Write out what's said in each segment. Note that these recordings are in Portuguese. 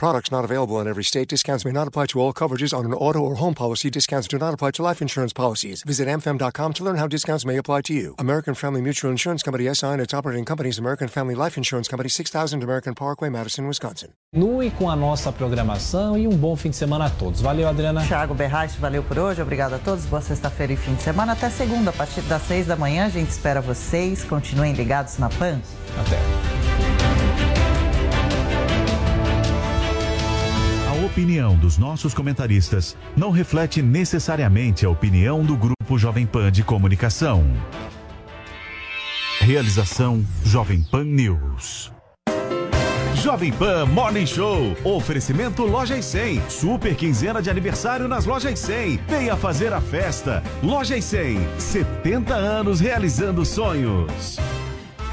Products not available in every state. Discounts may not apply to all coverages on an auto or home policy. Discounts do not apply to life insurance policies. Visit amfam.com to learn how discounts may apply to you. American Family Mutual Insurance Company SI and its operating companies American Family Life Insurance Company 6000 American Parkway, Madison, Wisconsin. Continue com a nossa programação e um bom fim de semana a todos. Valeu, Adriana. Thiago Berraich, valeu por hoje. Obrigado a todos. Boa sexta-feira e fim de semana. Até segunda, a partir das seis da manhã. A gente espera vocês. Continuem ligados na PAN. Até. Opinião dos nossos comentaristas não reflete necessariamente a opinião do Grupo Jovem Pan de Comunicação. Realização Jovem Pan News. Jovem Pan Morning Show. Oferecimento Lojas 100. Super quinzena de aniversário nas Lojas 100. Venha fazer a festa. Lojas 100. 70 anos realizando sonhos.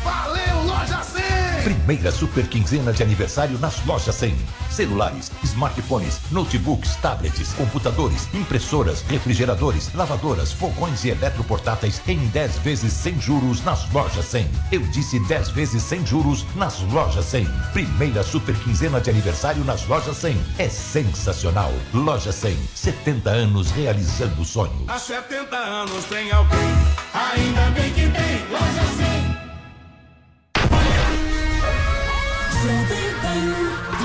Valeu, Loja 100! Primeira super quinzena de aniversário nas lojas 100. Celulares, smartphones, notebooks, tablets, computadores, impressoras, refrigeradores, lavadoras, fogões e eletroportáteis em 10 vezes sem juros nas lojas 100. Eu disse 10 vezes sem juros nas lojas 100. Primeira super quinzena de aniversário nas lojas 100. É sensacional. Loja 100, 70 anos realizando sonhos. Há 70 anos tem alguém, ainda bem que tem Loja 100. Música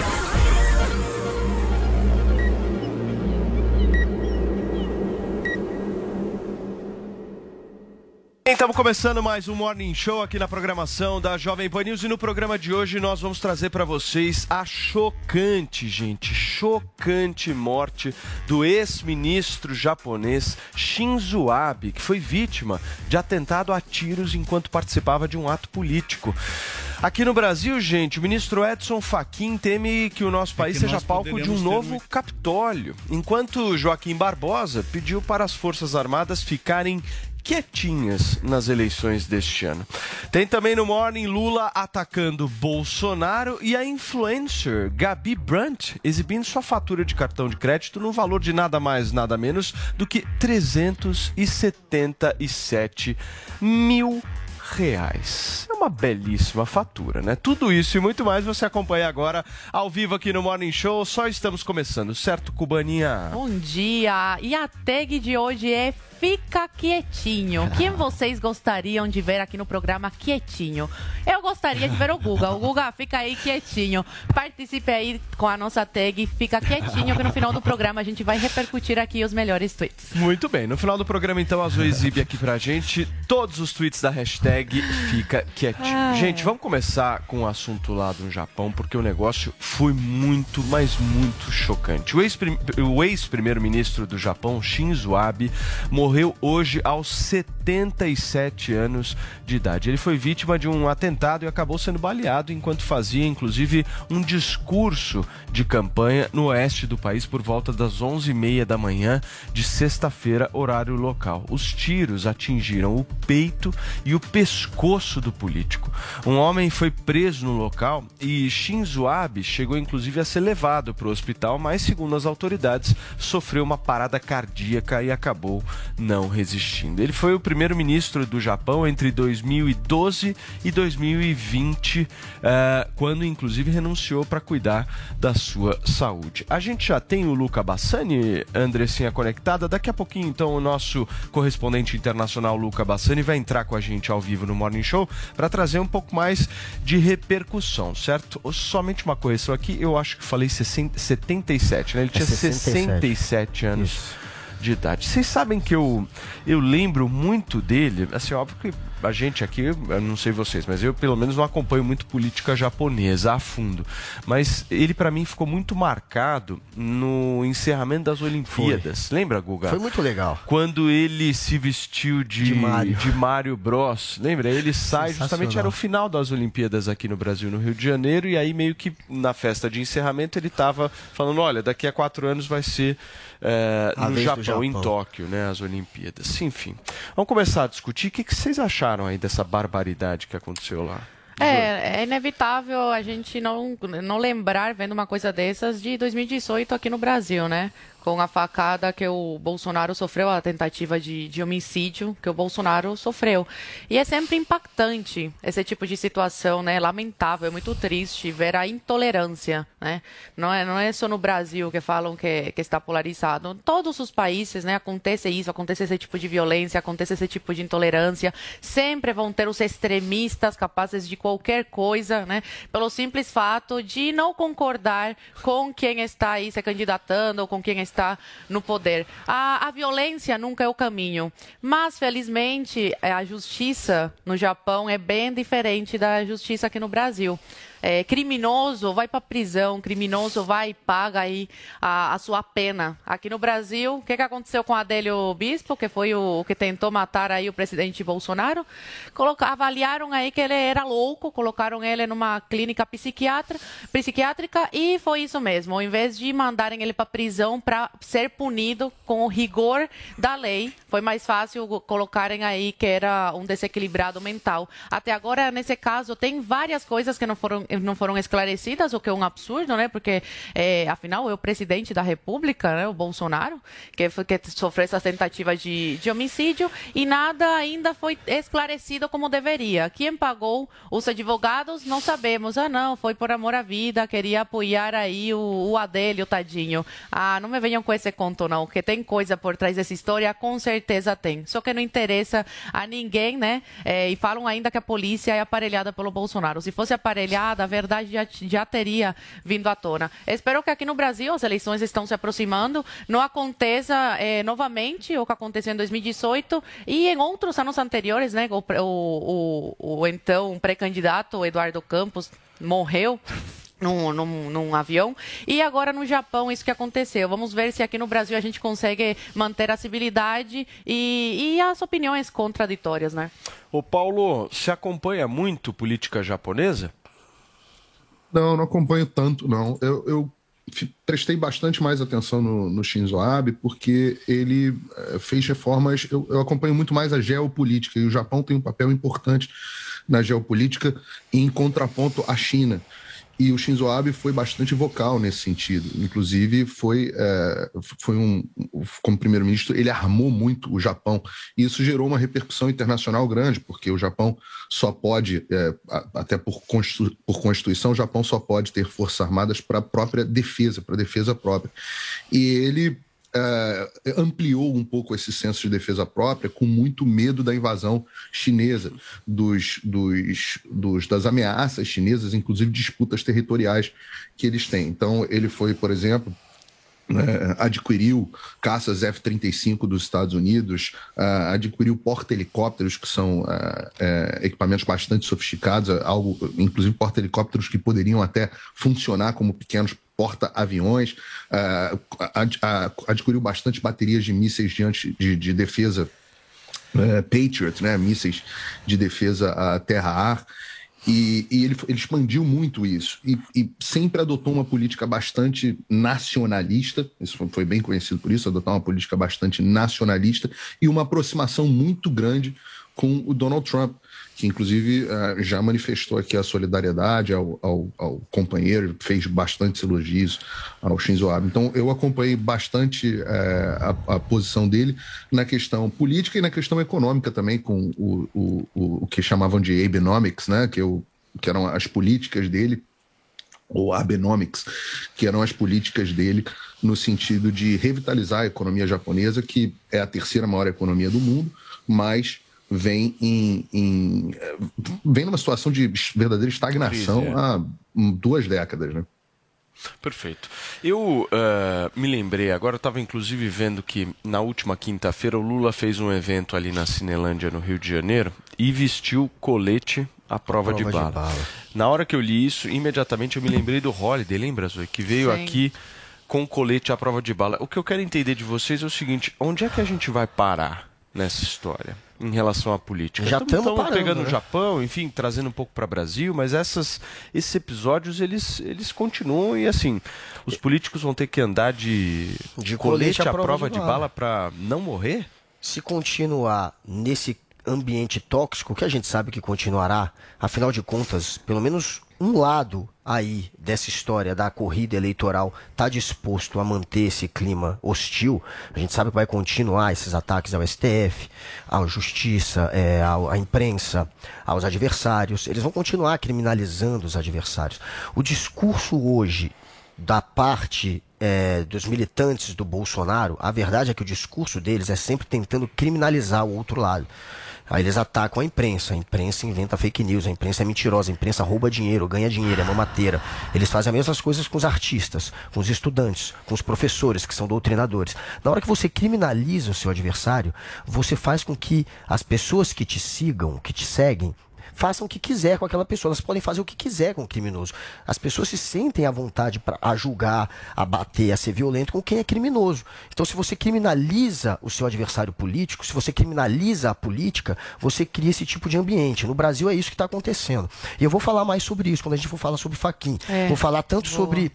Estamos começando mais um Morning Show aqui na programação da Jovem Pan News e no programa de hoje nós vamos trazer para vocês a chocante, gente, chocante morte do ex-ministro japonês Shinzo Abe, que foi vítima de atentado a tiros enquanto participava de um ato político. Aqui no Brasil, gente, o ministro Edson Fachin teme que o nosso país seja nós palco de um novo muito- Capitólio, enquanto Joaquim Barbosa pediu para as Forças Armadas ficarem quietinhas nas eleições deste ano. Tem também no Morning Lula atacando Bolsonaro e a influencer Gabi Brandt exibindo sua fatura de cartão de crédito no valor de nada mais, nada menos do que 377 mil reais. É uma belíssima fatura, né? Tudo isso e muito mais você acompanha agora ao vivo aqui no Morning Show. Só estamos começando, certo, Cubaninha? Bom dia! E a tag de hoje é Fica Quietinho. Quem vocês gostariam de ver aqui no programa Quietinho? Eu gostaria de ver o Guga. O Guga, fica aí quietinho. Participe aí com a nossa tag Fica Quietinho, que no final do programa a gente vai repercutir aqui os melhores tweets. Muito bem, no final do programa então a Zoe exibe aqui pra gente todos os tweets da hashtag Fica Quietinho. Ai. Gente, vamos começar com o assunto lá do Japão, porque o negócio foi muito, mas muito chocante. O ex-prim- o ex-primeiro-ministro do Japão, Shinzo Abe, morreu hoje aos 77 anos de idade. Ele foi vítima de um atentado e acabou sendo baleado enquanto fazia, inclusive, um discurso de campanha no oeste do país por volta das 11h30 da manhã de sexta-feira, horário local. Os tiros atingiram o peito e o pescoço do político. Um homem foi preso no local e Shinzo Abe chegou inclusive a ser levado para o hospital, mas segundo as autoridades, sofreu uma parada cardíaca e acabou não resistindo. Ele foi o primeiro-ministro do Japão entre 2012 e 2020, eh, quando inclusive renunciou para cuidar da sua saúde. A gente já tem o Luca Bassani, Andressinha conectada. Daqui a pouquinho, então, o nosso correspondente internacional, Luca Bassani, vai entrar com a gente ao vivo no Morning Show para trazer um pouco mais de repercussão, certo? Somente uma correção aqui, eu acho que falei 60, 77, né? Ele tinha 67. 67 anos de idade. Vocês sabem que eu, eu lembro muito dele, assim, óbvio que a gente aqui, eu não sei vocês, mas eu pelo menos não acompanho muito política japonesa a fundo. Mas ele pra mim ficou muito marcado no encerramento das Olimpíadas. Lembra, Guga? Foi muito legal. Quando ele se vestiu de, De Mario. de Mario Bros. Lembra? Ele sai, justamente era o final das Olimpíadas aqui no Brasil, no Rio de Janeiro, e aí meio que na festa de encerramento ele tava falando, olha, daqui a quatro anos vai ser A no do Japão, em Japão. Tóquio, né, as Olimpíadas. Enfim, vamos começar a discutir. O que, que vocês acharam aí dessa barbaridade que aconteceu lá? É, é inevitável a gente não, não lembrar, vendo uma coisa dessas, de 2018 aqui no Brasil, né? Com a facada que o Bolsonaro sofreu, a tentativa de, de, homicídio que o Bolsonaro sofreu. E é sempre impactante esse tipo de situação, né? Lamentável, é muito triste ver a intolerância, né? Não é, não é só no Brasil que falam que, que está polarizado. Em todos os países, né? Acontece isso, acontece esse tipo de violência, acontece esse tipo de intolerância. Sempre vão ter os extremistas capazes de qualquer coisa, né? Pelo simples fato de não concordar com quem está aí se candidatando ou com quem está está no poder. A, a violência nunca é o caminho, mas felizmente a justiça no Japão é bem diferente da justiça aqui no Brasil é, criminoso vai para prisão, criminoso vai e paga aí a, a, sua pena. Aqui no Brasil, o que, que aconteceu com Adélio Bispo, que foi o que tentou matar aí o presidente Bolsonaro? Coloca, avaliaram aí que ele era louco, colocaram ele numa clínica psiquiátrica e foi isso mesmo. Ao invés de mandarem ele para prisão para ser punido com o rigor da lei, foi mais fácil colocarem aí que era um desequilibrado mental. Até agora, nesse caso, tem várias coisas que não foram não foram esclarecidas, o que é um absurdo, né? Porque, é, afinal, é o presidente da República, né? o Bolsonaro, que, que sofreu essas tentativas de, de homicídio e nada ainda foi esclarecido como deveria. Quem pagou os advogados, não sabemos. Ah, não, foi por amor à vida, queria apoiar aí o, o Adélio, tadinho. Ah, não me venham com esse conto, não, que tem coisa por trás dessa história, com certeza tem. Só que não interessa a ninguém, né? É, e falam ainda que a polícia é aparelhada pelo Bolsonaro. Se fosse aparelhada, a verdade já, já teria vindo à tona. Espero que aqui no Brasil as eleições estão se aproximando, não aconteça é, novamente o que aconteceu em 2018 e em outros anos anteriores, né? O, o, o, o então pré-candidato Eduardo Campos morreu. Num, num, num, avião. E agora no Japão, isso que aconteceu. Vamos ver se aqui no Brasil a gente consegue manter a civilidade e, e as opiniões contraditórias, né? O Paulo, se acompanha muito política japonesa? Não, não acompanho tanto, não. Eu, eu prestei bastante mais atenção no, no Shinzo Abe, porque ele é, fez reformas. Eu, eu, acompanho muito mais a geopolítica, e o Japão tem um papel importante na geopolítica em contraponto à China. E o Shinzo Abe foi bastante vocal nesse sentido. Inclusive, foi, é, foi um. Como primeiro-ministro, ele armou muito o Japão. E isso gerou uma repercussão internacional grande, porque o Japão só pode, é, até por, Constitu por Constituição, o Japão só pode ter forças armadas para a própria defesa, para defesa própria. E ele uh, ampliou um pouco esse senso de defesa própria com muito medo da invasão chinesa, dos, dos, dos, das ameaças chinesas, inclusive disputas territoriais que eles têm. Então, ele foi, por exemplo, né, adquiriu caças F-35 dos Estados Unidos, uh, adquiriu porta-helicópteros, que são uh, uh, equipamentos bastante sofisticados, algo, inclusive porta-helicópteros que poderiam até funcionar como pequenos porta-aviões, uh, ad, adquiriu bastante baterias de mísseis de, anti, de, de defesa uh, Patriot, né, mísseis de defesa terra-ar. E, e ele, ele, expandiu muito isso e, e, sempre adotou uma política bastante nacionalista, isso foi bem conhecido por isso, adotar uma política bastante nacionalista e uma aproximação muito grande com o Donald Trump que inclusive uh, já manifestou aqui a solidariedade ao, ao, ao, companheiro, fez bastante elogios ao Shinzo Abe. Então eu acompanhei bastante uh, a, a, posição dele na questão política e na questão econômica também, com o, o, o que chamavam de Abenomics, né? que, eu, que eram as políticas dele ou Abenomics, que eram as políticas dele no sentido de revitalizar a economia japonesa, que é a terceira maior economia do mundo, mas vem em, em vem numa situação de verdadeira estagnação Crise, é. há duas décadas, né? Perfeito. Eu uh, me lembrei, agora estava inclusive vendo que na última quinta-feira o Lula fez um evento ali na Cinelândia, no Rio de Janeiro, e vestiu colete à prova, prova de, bala. de, bala. Na hora que eu li isso, imediatamente eu me lembrei do Holiday, lembra, Zoe? Que veio Sim. aqui com colete à prova de bala. O que eu quero entender de vocês é o seguinte: onde é que a gente vai parar nessa história? Em relação à política. Já estamos pegando né? o Japão, enfim, trazendo um pouco para o Brasil, mas essas, esses episódios eles, eles continuam e assim, os políticos vão ter que andar de, de colete, colete à prova, prova de bala, bala para não morrer? Se continuar nesse ambiente tóxico que a gente sabe que continuará, afinal de contas, pelo menos um lado aí dessa história da corrida eleitoral está disposto a manter esse clima hostil, a gente sabe que vai continuar esses ataques ao STF, à justiça, é, à, à imprensa, aos adversários, eles vão continuar criminalizando os adversários. O discurso hoje da parte é, dos militantes do Bolsonaro, a verdade é que o discurso deles é sempre tentando criminalizar o outro lado. Aí eles atacam a imprensa, a imprensa inventa fake news, a imprensa é mentirosa, a imprensa rouba dinheiro, ganha dinheiro, é mamateira. Eles fazem as mesmas coisas com os artistas, com os estudantes, com os professores, que são doutrinadores. Na hora que você criminaliza o seu adversário, você faz com que as pessoas que te sigam, que te seguem, façam o que quiser com aquela pessoa. Elas podem fazer o que quiser com o criminoso. As pessoas se sentem à vontade para julgar, a bater, a ser violento com quem é criminoso. Então, se você criminaliza o seu adversário político, se você criminaliza a política, você cria esse tipo de ambiente. No Brasil é isso que está acontecendo. E eu vou falar mais sobre isso quando a gente for falar sobre Faquin. É, vou falar tanto boa. sobre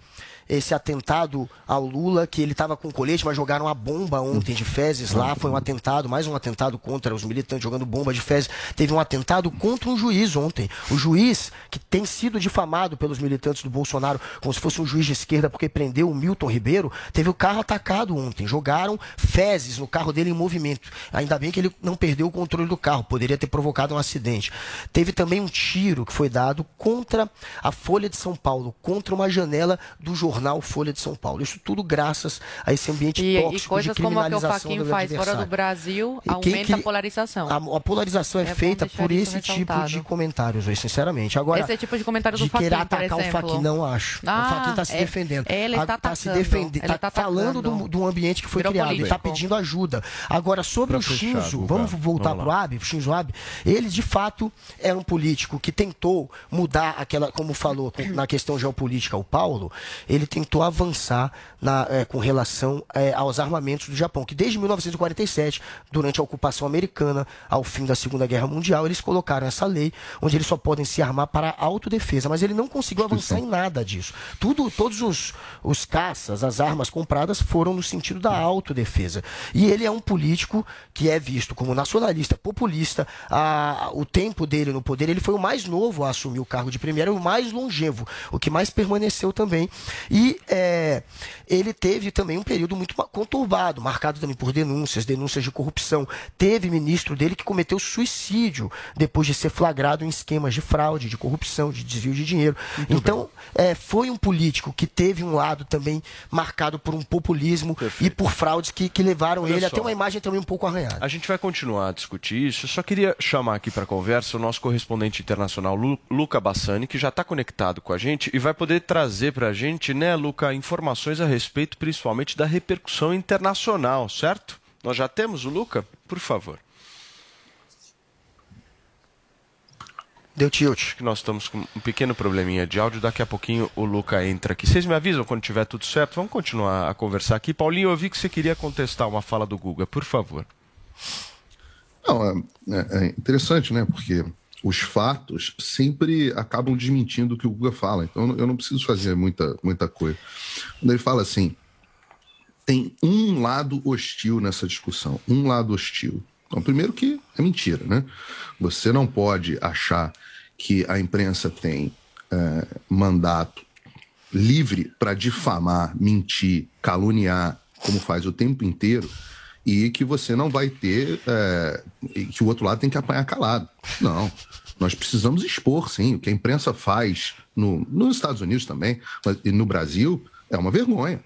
esse atentado ao Lula, que ele estava com colete, mas jogaram a bomba ontem de fezes lá. Foi um atentado, mais um atentado contra os militantes jogando bomba de fezes. Teve um atentado contra um juiz ontem. O juiz, que tem sido difamado pelos militantes do Bolsonaro, como se fosse um juiz de esquerda, porque prendeu o Milton Ribeiro, teve o carro atacado ontem. Jogaram fezes no carro dele em movimento. Ainda bem que ele não perdeu o controle do carro, poderia ter provocado um acidente. Teve também um tiro que foi dado contra a Folha de São Paulo, contra uma janela do jornal jornal Folha de São Paulo. Isso tudo graças a esse ambiente e, tóxico e coisas de como a que o Faquinho faz fora do Brasil e aumenta que, a polarização. A, a polarização é, é feita por esse tipo de comentários, sinceramente. Agora, esse tipo de comentário do de Faquinho, querer atacar o Faquinho, não acho. Ah, o Faquinho está se é, defendendo. Ele está tá se defendendo, está tá falando do, do, ambiente que foi Virou criado. Político. Ele está pedindo ajuda. Agora, sobre pra o Shinzo, vamos voltar para o Abe, Shinzo Abe, ele de fato é um político que tentou mudar aquela, como falou na questão geopolítica o Paulo, ele tentou avançar na, é, com relação é, aos armamentos do Japão, que desde 1947, durante a ocupação americana, ao fim da Segunda Guerra Mundial, eles colocaram essa lei onde eles só podem se armar para autodefesa, mas ele não conseguiu avançar em nada disso. Tudo, todos os, os caças, as armas compradas foram no sentido da autodefesa. E ele é um político que é visto como nacionalista, populista. A, o tempo dele no poder, ele foi o mais novo a assumir o cargo de primeiro, o mais longevo, o que mais permaneceu também. E é, ele teve também um período muito conturbado, marcado também por denúncias, denúncias de corrupção. Teve ministro dele que cometeu suicídio depois de ser flagrado em esquemas de fraude, de corrupção, de desvio de dinheiro. Muito então, é, foi um político que teve um lado também marcado por um populismo Perfeito. e por fraudes que, que levaram Olha ele só. a ter uma imagem também um pouco arranhada. A gente vai continuar a discutir isso. Eu só queria chamar aqui para conversa o nosso correspondente internacional, Lu, Luca Bassani, que já está conectado com a gente e vai poder trazer para a gente, né, Luca, informações informações a respeito principalmente da repercussão internacional, certo? Nós já temos o Luca? Por favor. Deu tilt. Que nós estamos com um pequeno probleminha de áudio. Daqui a pouquinho o Luca entra aqui. Vocês me avisam quando tiver tudo certo? Vamos continuar a conversar aqui. Paulinho, eu vi que você queria contestar uma fala do Guga. Por favor. Não, é, é, é interessante, né? Porque os fatos sempre acabam desmentindo o que o Guga fala. Então eu não preciso fazer muita, muita coisa. Quando ele fala assim, tem um lado hostil nessa discussão, um lado hostil. Então, primeiro que é mentira, né? Você não pode achar que a imprensa tem é, mandato livre para difamar, mentir, caluniar, como faz o tempo inteiro, e que você não vai ter. É, que o outro lado tem que apanhar calado. Não. Nós precisamos expor, sim. O que a imprensa faz no, nos Estados Unidos também, mas, e no Brasil, é uma vergonha.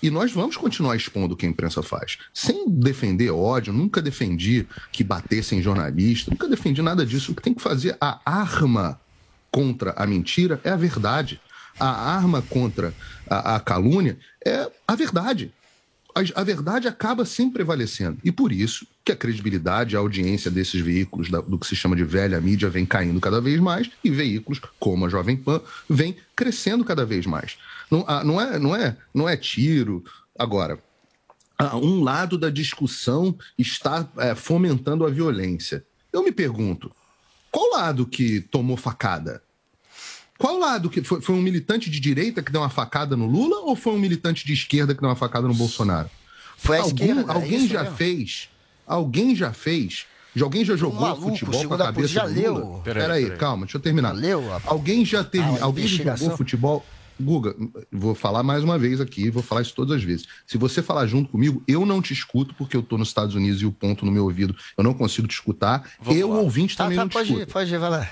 E nós vamos continuar expondo o que a imprensa faz. Sem defender ódio, nunca defendi que batessem jornalista, nunca defendi nada disso. O que tem que fazer, a arma contra a mentira é a verdade. A arma contra a, a calúnia é a verdade a, verdade acaba sempre prevalecendo. E por isso que a credibilidade, a audiência desses veículos, do que se chama de velha mídia, vem caindo cada vez mais, e veículos como a Jovem Pan vem crescendo cada vez mais. Não, ah, não, é, não, é, não é tiro. Agora, um lado da discussão está é, fomentando a violência. Eu me pergunto, qual lado que tomou facada? Qual lado que foi, foi um militante de direita que deu uma facada no Lula ou foi um militante de esquerda que deu uma facada no Bolsonaro? Foi a Algum, esquerda. Alguém é já mesmo. fez? Alguém já fez Já alguém já jogou maluco, futebol com a cabeça já do leu. Lula? Peraí, peraí, peraí, calma, deixa eu terminar. Leu. Alguém já teve, ah, alguém já jogou futebol Guga, vou falar mais uma vez aqui, vou falar isso todas as vezes. Se você falar junto comigo, eu não te escuto, porque eu tô nos Estados Unidos e o ponto no meu ouvido, eu não consigo te escutar. Vamos eu, lá. ouvinte, tá, também tá, não pode te escuto. Ir, pode ir, vai lá.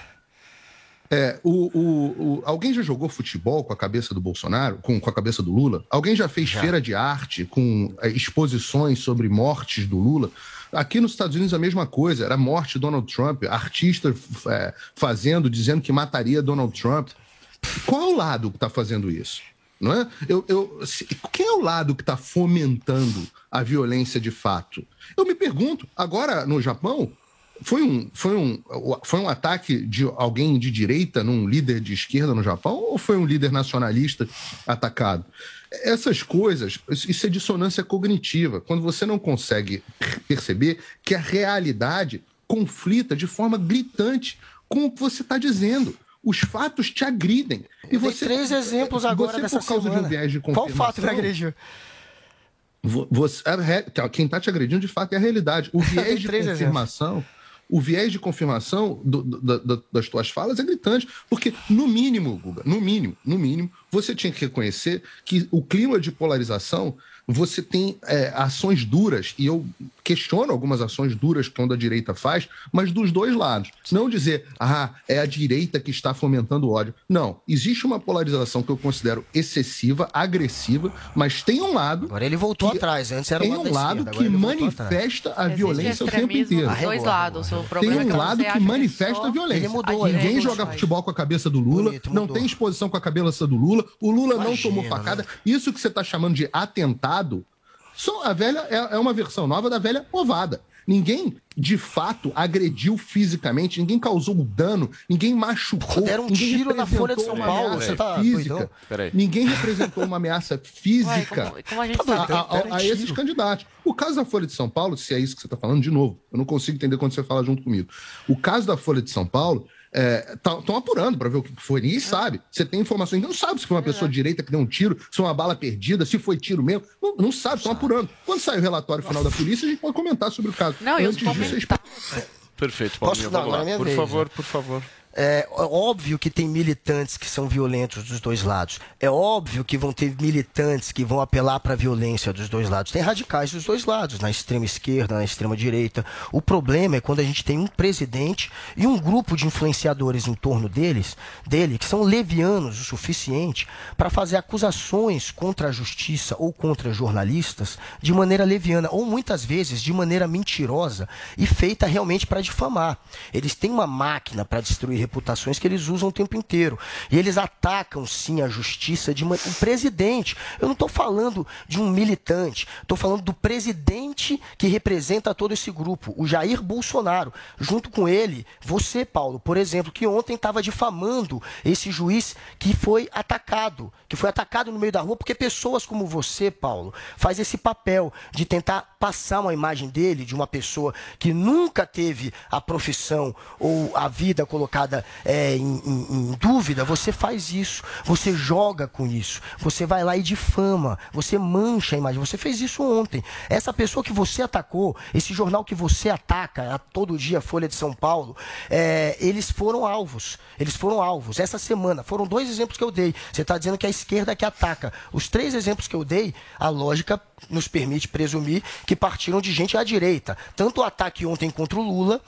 É, o, o, o, alguém já jogou futebol com a cabeça do Bolsonaro, com, com a cabeça do Lula? Alguém já fez já. feira de arte com é, exposições sobre mortes do Lula? Aqui nos Estados Unidos a mesma coisa, era morte de Donald Trump, artista é, fazendo, dizendo que mataria Donald Trump. Qual é o lado que está fazendo isso? Não é? Eu, eu, se, quem é o lado que está fomentando a violência de fato? Eu me pergunto, agora no Japão, foi um, foi, um, foi um ataque de alguém de direita num líder de esquerda no Japão ou foi um líder nacionalista atacado? Essas coisas, isso é dissonância cognitiva, quando você não consegue perceber que a realidade conflita de forma gritante com o que você está dizendo os fatos te agridem. E você três exemplos agora você, dessa por causa semana. de um viés de Qual fato me agrediu? Você, quem está te agredindo de fato é a realidade. O viés de confirmação. Exemplos. O viés de confirmação do, do, do, das tuas falas é gritante, porque no mínimo, Guga, no mínimo, no mínimo, você tinha que reconhecer que o clima de polarização você tem é, ações duras, e eu questiono algumas ações duras que a direita faz, mas dos dois lados. Não dizer, ah, é a direita que está fomentando ódio. Não. Existe uma polarização que eu considero excessiva, agressiva, mas tem um lado. Agora ele voltou que, atrás, antes era Tem um lado que manifesta a violência o tempo inteiro. Dois lados. O tem um é lado que manifesta a violência. Ele mudou, Ninguém ele joga futebol com a cabeça do Lula, Bonito, não tem exposição com a cabeça do Lula, o Lula Imagina, não tomou facada. Né? Isso que você está chamando de atentado só a velha é, é uma versão nova da velha ovada. Ninguém, de fato, agrediu fisicamente, ninguém causou dano, ninguém machucou. Deram um ninguém tiro na Folha de São Paulo, você tá física. Ninguém representou uma ameaça física Ué, como, como a, gente a, a, a esses candidatos. O caso da Folha de São Paulo, se é isso que você está falando, de novo, eu não consigo entender quando você fala junto comigo. O caso da Folha de São Paulo estão é, apurando para ver o que foi. Ninguém sabe. Você tem informações, não sabe se foi uma pessoa de direita que deu um tiro, se foi uma bala perdida, se foi tiro mesmo. Não, não sabe, estão apurando. Quando sair o relatório final da polícia, a gente pode comentar sobre o caso. Não, Antes disso, Perfeito, Paulinho, Posso, não, Por vez, favor, né? por favor. É óbvio que tem militantes que são violentos dos dois lados. É óbvio que vão ter militantes que vão apelar para a violência dos dois lados. Tem radicais dos dois lados, na extrema esquerda, na extrema direita. O problema é quando a gente tem um presidente e um grupo de influenciadores em torno deles, dele, que são levianos o suficiente para fazer acusações contra a justiça ou contra jornalistas de maneira leviana, ou muitas vezes de maneira mentirosa e feita realmente para difamar. Eles têm uma máquina para destruir reputações que eles usam o tempo inteiro. E eles atacam sim a justiça de uma, um presidente. Eu não estou falando de um militante, estou falando do presidente que representa todo esse grupo, o Jair Bolsonaro. Junto com ele, você, Paulo, por exemplo, que ontem estava difamando esse juiz que foi atacado, que foi atacado no meio da rua, porque pessoas como você, Paulo, faz esse papel de tentar passar uma imagem dele, de uma pessoa que nunca teve a profissão ou a vida colocada é, em, em, em dúvida, você faz isso, você joga com isso, você vai lá e difama, você mancha a imagem. Você fez isso ontem. Essa pessoa que você atacou, esse jornal que você ataca a todo dia, Folha de São Paulo, é, eles foram alvos. Eles foram alvos. Essa semana, foram dois exemplos que eu dei. Você está dizendo que é a esquerda que ataca. Os três exemplos que eu dei, a lógica nos permite presumir que partiram de gente à direita. Tanto o ataque ontem contra o Lula,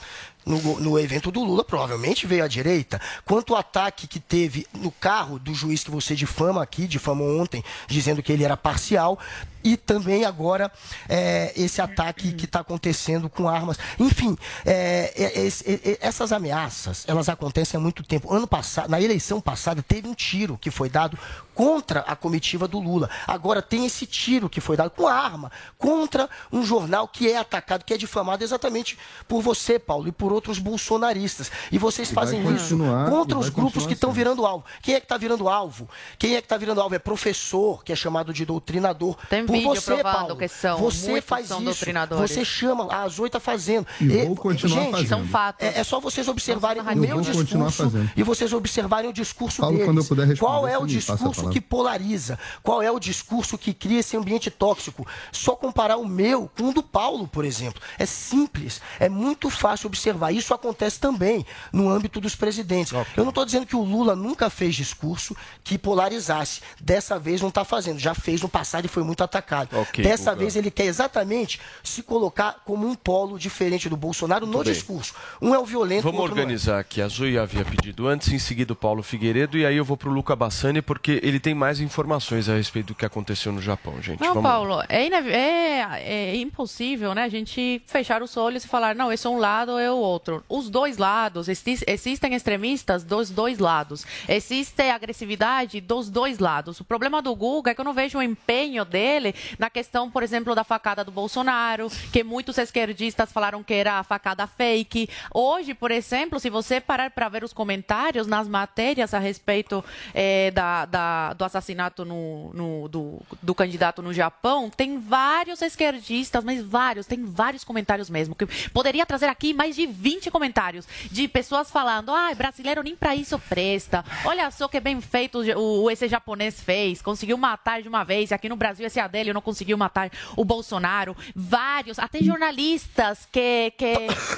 no, no, evento do Lula, provavelmente veio à direita. Quanto o ataque que teve no carro do juiz que você difama aqui, difamou ontem, dizendo que ele era parcial, e também agora é, esse ataque que está acontecendo com armas. Enfim, é, é, é, essas ameaças, elas acontecem há muito tempo. Ano passado, na eleição passada, teve um tiro que foi dado contra a comitiva do Lula. Agora tem esse tiro que foi dado com arma contra um jornal que é atacado, que é difamado exatamente por você, Paulo, e por por outros bolsonaristas. E vocês E fazem isso contra os grupos que estão virando alvo. Quem é que está virando alvo? Quem é que está virando alvo? É professor, que é chamado de doutrinador. Tem por vídeo você, Paulo. que são. Você faz são isso. Você chama, a Zoe está fazendo. E vou continuar gente, fazendo. São fatos. É, é só vocês observarem o meu discurso e vocês observarem o discurso Paulo, deles. quando eu puder responder, Qual é o discurso que polariza? Qual é o discurso que cria esse ambiente tóxico? Só comparar o meu com o do Paulo, por exemplo. É simples, é muito fácil observar. Isso acontece também no âmbito dos presidentes. Eu não estou dizendo que o Lula nunca fez discurso que polarizasse. Dessa vez não está fazendo. Já fez no passado e foi muito atacado. Ok, Dessa Guga. vez ele quer exatamente se colocar como um polo diferente do Bolsonaro no bem. discurso. Um é o violento, Vamos o outro não é. organizar aqui. A Zoe havia pedido antes, em seguida o Paulo Figueiredo, e aí eu vou pro Luca Bassani, porque ele tem mais informações a respeito do que aconteceu no Japão, gente. Não, Vamos. Paulo, é, é- é impossível, né, a gente fechar os olhos e falar, não, esse é um lado é o outro. Os dois lados, exi- existem extremistas dos dois lados. Existe agressividade dos dois lados. O problema do Guga é que eu não vejo o empenho dele na questão, por exemplo, da facada do Bolsonaro, que muitos esquerdistas falaram que era a facada fake. Hoje, por exemplo, se você parar para ver os comentários nas matérias a respeito eh, da- da- do assassinato no- no- do, do candidato no Japão, tem vários esquerdistas, mas vários, tem vários comentários mesmo. Que poderia trazer aqui mais de 20 comentários de pessoas falando: ah, brasileiro nem para isso presta. Olha só que bem feito o, o esse japonês fez, conseguiu matar de uma vez. Aqui no Brasil, esse Adélio não conseguiu matar o Bolsonaro. Vários, até jornalistas que, que,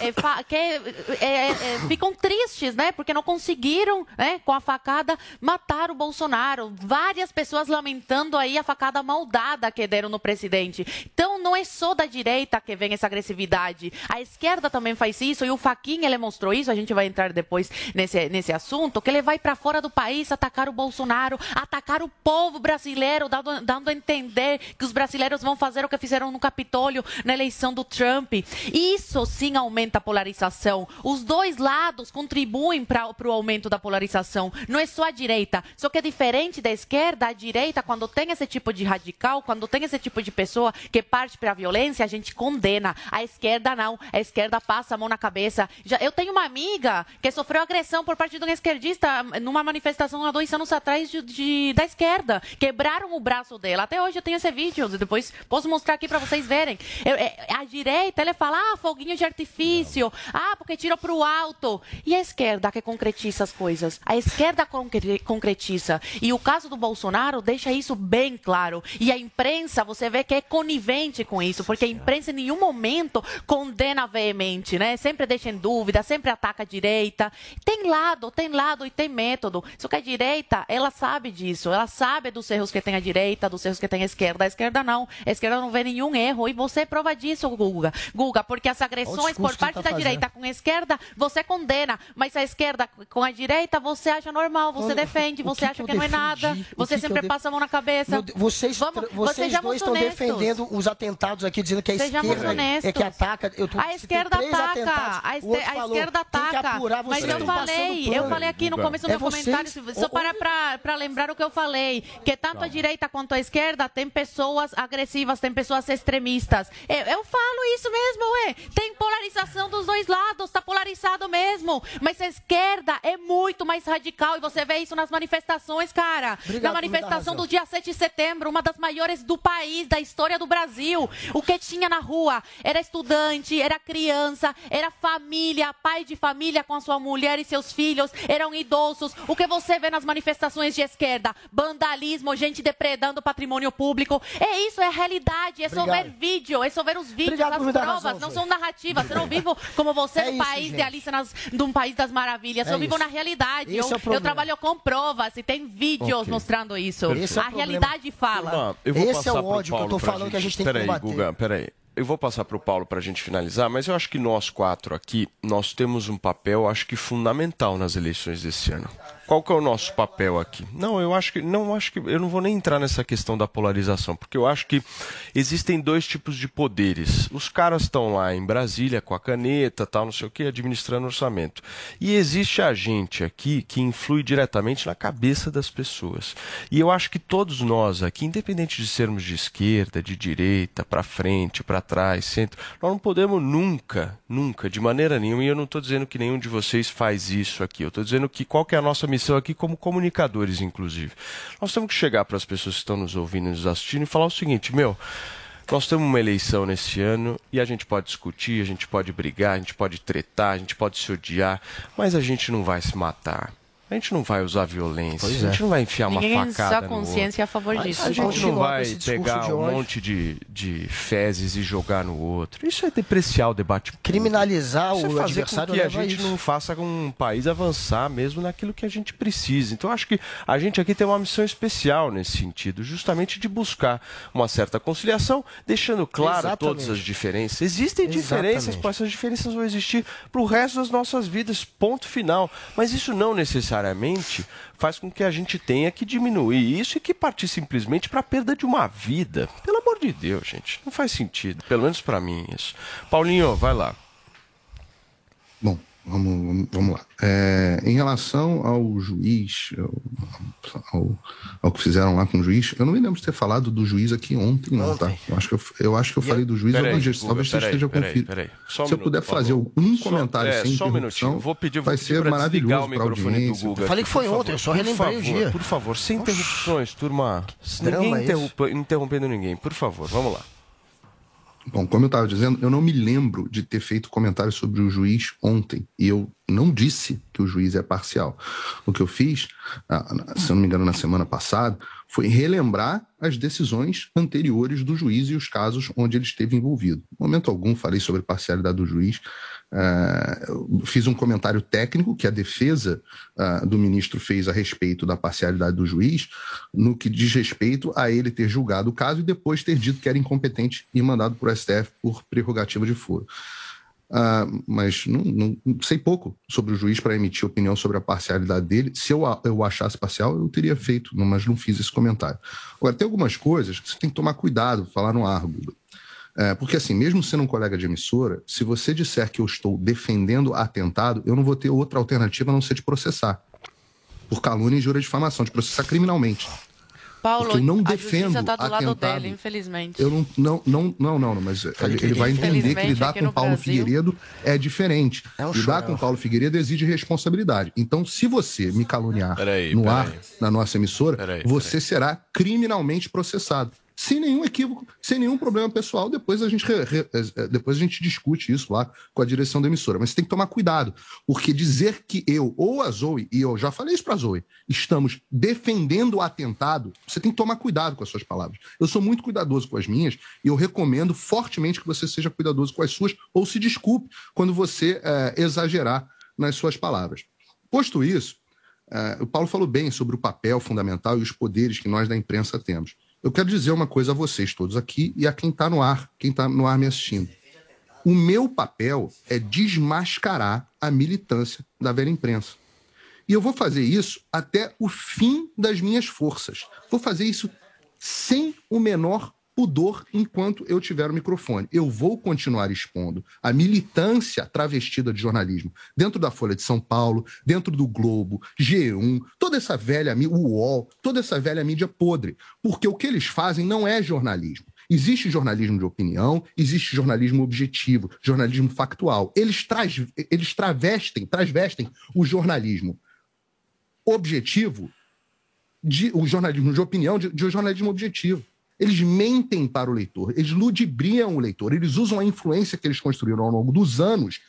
eh, fa- que, eh, eh, ficam tristes, né? Porque não conseguiram, né, com a facada, matar o Bolsonaro. Várias pessoas lamentando aí a facada maldada que deram no presidente. Então, não é só da direita que vem essa agressividade. A esquerda também faz isso e o Faquin ele mostrou isso. A gente vai entrar depois nesse, nesse assunto. Que ele vai para fora do país atacar o Bolsonaro, atacar o povo brasileiro, dando, dando a entender que os brasileiros vão fazer o que fizeram no Capitólio na eleição do Trump. Isso sim aumenta a polarização. Os dois lados contribuem para o aumento da polarização. Não é só a direita. Só que é diferente da esquerda, a direita, quando tem esse tipo de radical, quando tem esse tipo de pessoa que parte para a violência, a gente condena. A esquerda não. A esquerda passa a mão na cabeça. Já, eu tenho uma amiga que sofreu agressão por parte de um esquerdista numa manifestação há dois anos atrás de, de- da esquerda. Quebraram o braço dela. Até hoje eu tenho esse vídeo. Depois posso mostrar aqui para vocês verem. Eu- é- a direita, ele fala, ah, foguinho de artifício. Ah, porque tirou para o alto. E a esquerda que concretiza as coisas. A esquerda concre- concretiza. E o caso do Bolsonaro deixa isso bem claro. E a imprensa, você vê que é conivente com isso, porque a imprensa em nenhum momento condena veemente, né? Sempre deixa em dúvida, sempre ataca a direita. Tem lado, tem lado e tem método. Só que a direita, ela sabe disso. Ela sabe dos erros que tem a direita, dos erros que tem a esquerda. A esquerda não. A esquerda não vê nenhum erro. E você é prova disso, Guga. Guga, porque as agressões por que parte tá da fazendo. direita com a esquerda, você condena. Mas a esquerda com a direita, você acha normal, você Olha, defende, você que acha que que, não é nada. Você que sempre passa a mão na cabeça. Meu vocês, Vamos, vocês dois estão defendendo os atentados aqui, dizendo que a Sejamos esquerda honestos. é que ataca. Eu tô, A esquerda ataca, atentados, a, este- a falou, esquerda ataca. Mas eu falei, eu falei aqui no começo do É meu comentário, vocês. só Ô, para pra, pra lembrar o que eu falei, que tanto a direita quanto a esquerda tem pessoas agressivas, tem pessoas extremistas. Eu, eu falo isso mesmo, ué. Tem polarização dos dois lados, tá polarizado mesmo. Mas a esquerda é muito mais radical e você vê isso nas manifestações, cara. Obrigado Na manifestação do dia 7 de setembro, uma das maiores do país, da história do Brasil. O que tinha na rua era estudante, era criança, era família, pai de família com a sua mulher e seus filhos, eram idosos. O que você vê nas manifestações de esquerda? Vandalismo, gente depredando o patrimônio público. É isso, é a realidade. É só Obrigado. ver vídeo, é só ver os vídeos, Obrigado as provas. razão, não são narrativas. Eu não vivo como você É no isso, país gente. de Alice nas, de um país das maravilhas. É eu vivo isso. na realidade. Eu, é eu trabalho com provas e tem vídeos Ok. mostrando isso. Esse é a realidade fala. Turma, eu vou Esse é o ódio que eu tô falando que a gente tem que Peraí, combater. Guga, peraí. Eu vou passar para o Paulo para a gente finalizar, mas eu acho que nós quatro aqui, nós temos um papel, acho que fundamental nas eleições desse ano. Qual que é o nosso papel aqui? Não, eu acho que não acho que eu não vou nem entrar nessa questão da polarização, porque eu acho que existem dois tipos de poderes. Os caras estão lá em Brasília com a caneta, tal, não sei o que, administrando orçamento. E existe a gente aqui que influi diretamente na cabeça das pessoas. E eu acho que todos nós aqui, independente de sermos de esquerda, de direita, para frente, para trás, centro, nós não podemos nunca, nunca, de maneira nenhuma, e eu não estou dizendo que nenhum de vocês faz isso aqui. Eu estou dizendo que qual que é a nossa missão aqui como comunicadores, inclusive. Nós temos que chegar para as pessoas que estão nos ouvindo e nos assistindo e falar o seguinte, meu, nós temos uma eleição nesse ano e a gente pode discutir, a gente pode brigar, a gente pode tretar, a gente pode se odiar, mas a gente não vai se matar. A gente não vai usar violência, Pois a é. gente não vai enfiar Ninguém uma facada no consciência é a favor outro. disso. A gente não com vai pegar um monte de, de fezes e jogar no outro. Isso é depreciar o debate público. Criminalizar Isso é o fazer adversário com que a a gente isso. não faça um país avançar mesmo naquilo que a gente precisa. Então, acho que a gente aqui tem uma missão especial nesse sentido, justamente de buscar uma certa conciliação, deixando claro Exatamente. todas as diferenças. Existem diferenças, pô, essas diferenças vão existir para o resto das nossas vidas, ponto final. Mas isso não necessariamente faz com que a gente tenha que diminuir isso e que partir simplesmente para a perda de uma vida. Pelo amor de Deus, gente, não faz sentido, pelo menos para mim isso. Paulinho, vai lá. Vamos, vamos- lá. É, em relação ao juiz, ao, ao- ao que fizeram lá com o juiz, eu não me lembro de ter falado do juiz aqui ontem, não, tá? Eu acho que eu, eu, acho que eu falei do juiz Peraí, Guga, talvez você esteja peraí. Só um Se eu puder fazer um Só- comentário é, sem só um minutinho. interrupção, Vou pedir, vou vai pedir ser maravilhoso o para a do audiência. Guga. Falei que foi por ontem, favor. eu só relembrei o dia. Por favor, sem interrupções, turma. Ninguém interrompa- interrompendo ninguém. Por favor, vamos lá. Bom, como eu estava dizendo, eu não me lembro de ter feito comentário sobre o juiz ontem. E eu não disse que o juiz é parcial. O que eu fiz, ah, se eu não me engano, na semana passada, foi relembrar as decisões anteriores do juiz e os casos onde ele esteve envolvido. Em momento algum falei sobre parcialidade do juiz. Ah, fiz um comentário técnico que a defesa ah, do ministro fez a respeito da parcialidade do juiz, no que diz respeito a ele ter julgado o caso e depois ter dito que era incompetente e mandado por STF por prerrogativa de foro. Ah, mas não, não- sei pouco sobre o juiz para emitir opinião sobre a parcialidade dele. Se eu, eu achasse parcial, eu teria feito, mas não fiz esse comentário. Agora, tem algumas coisas que você tem que tomar cuidado falar no Guga. É, porque, assim, mesmo sendo um colega de emissora, se você disser que eu estou defendendo atentado, eu não vou ter outra alternativa a não ser de processar. Por calúnia e jura de difamação, de processar criminalmente. Paulo, Porque eu não a defendo tá do lado atentado. dele, infelizmente. Eu não, não, não, não, não, não, mas ele, ele vai entender que lidar com Paulo Brasil- Figueiredo é diferente. um lidar com Paulo Figueiredo exige responsabilidade. Então, se você me caluniar Peraí, no peraí. ar, na nossa emissora, Peraí, você será criminalmente processado. Sem nenhum equívoco, sem nenhum problema pessoal, depois a gente, re- re- eh, depois a gente discute isso lá com a direção da emissora. Mas tem que tomar cuidado, porque dizer que eu ou a Zoe, e eu já falei isso para a Zoe, estamos defendendo o atentado, você tem que tomar cuidado com as suas palavras. Eu sou muito cuidadoso com as minhas e eu recomendo fortemente que você seja cuidadoso com as suas ou se desculpe quando você eh, exagerar nas suas palavras. Posto isso, eh, o Paulo falou bem sobre o papel fundamental e os poderes que nós da imprensa temos. Eu quero dizer uma coisa a vocês todos aqui e a quem está no ar, quem está no ar me assistindo. O meu papel é desmascarar a militância da velha imprensa. E eu vou fazer isso até o fim das minhas forças. Vou fazer isso sem o menor pudor enquanto eu tiver o microfone. Eu vou continuar expondo a militância travestida de jornalismo dentro da Folha de São Paulo, dentro do Globo, G1, toda essa velha mídia, UOL, toda essa velha mídia podre. Porque o que eles fazem não é jornalismo. Existe jornalismo de opinião, existe jornalismo objetivo, jornalismo factual. Eles, traz, eles travestem, transvestem o jornalismo objetivo de o jornalismo de opinião de, de jornalismo objetivo. Eles mentem para o leitor, eles ludibriam o leitor, eles usam a influência que eles construíram ao longo dos anos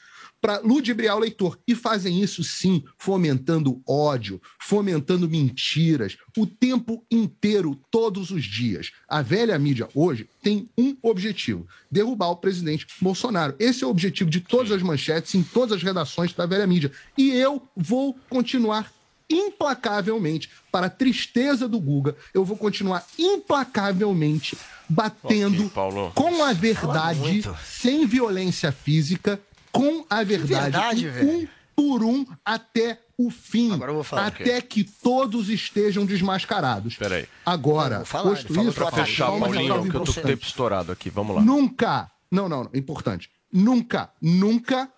para ludibriar o leitor. E fazem isso, sim, fomentando ódio, fomentando mentiras, o tempo inteiro, todos os dias. A velha mídia hoje tem um objetivo: derrubar o presidente Bolsonaro. Esse é o objetivo de todas as manchetes, em todas as redações da velha mídia. E eu vou continuar implacavelmente, para a tristeza do Guga, eu vou continuar implacavelmente batendo Ok, Paulo. com a verdade, sem violência física, com a verdade, verdade, um velho. por um, até o fim falar. até que todos estejam desmascarados. Peraí. Agora, falar, posto isso, pra Fechar, só uma Paulinho, que eu tô com o tempo estourado aqui. Vamos lá. Nunca, não, não, não, importante. Nunca, nunca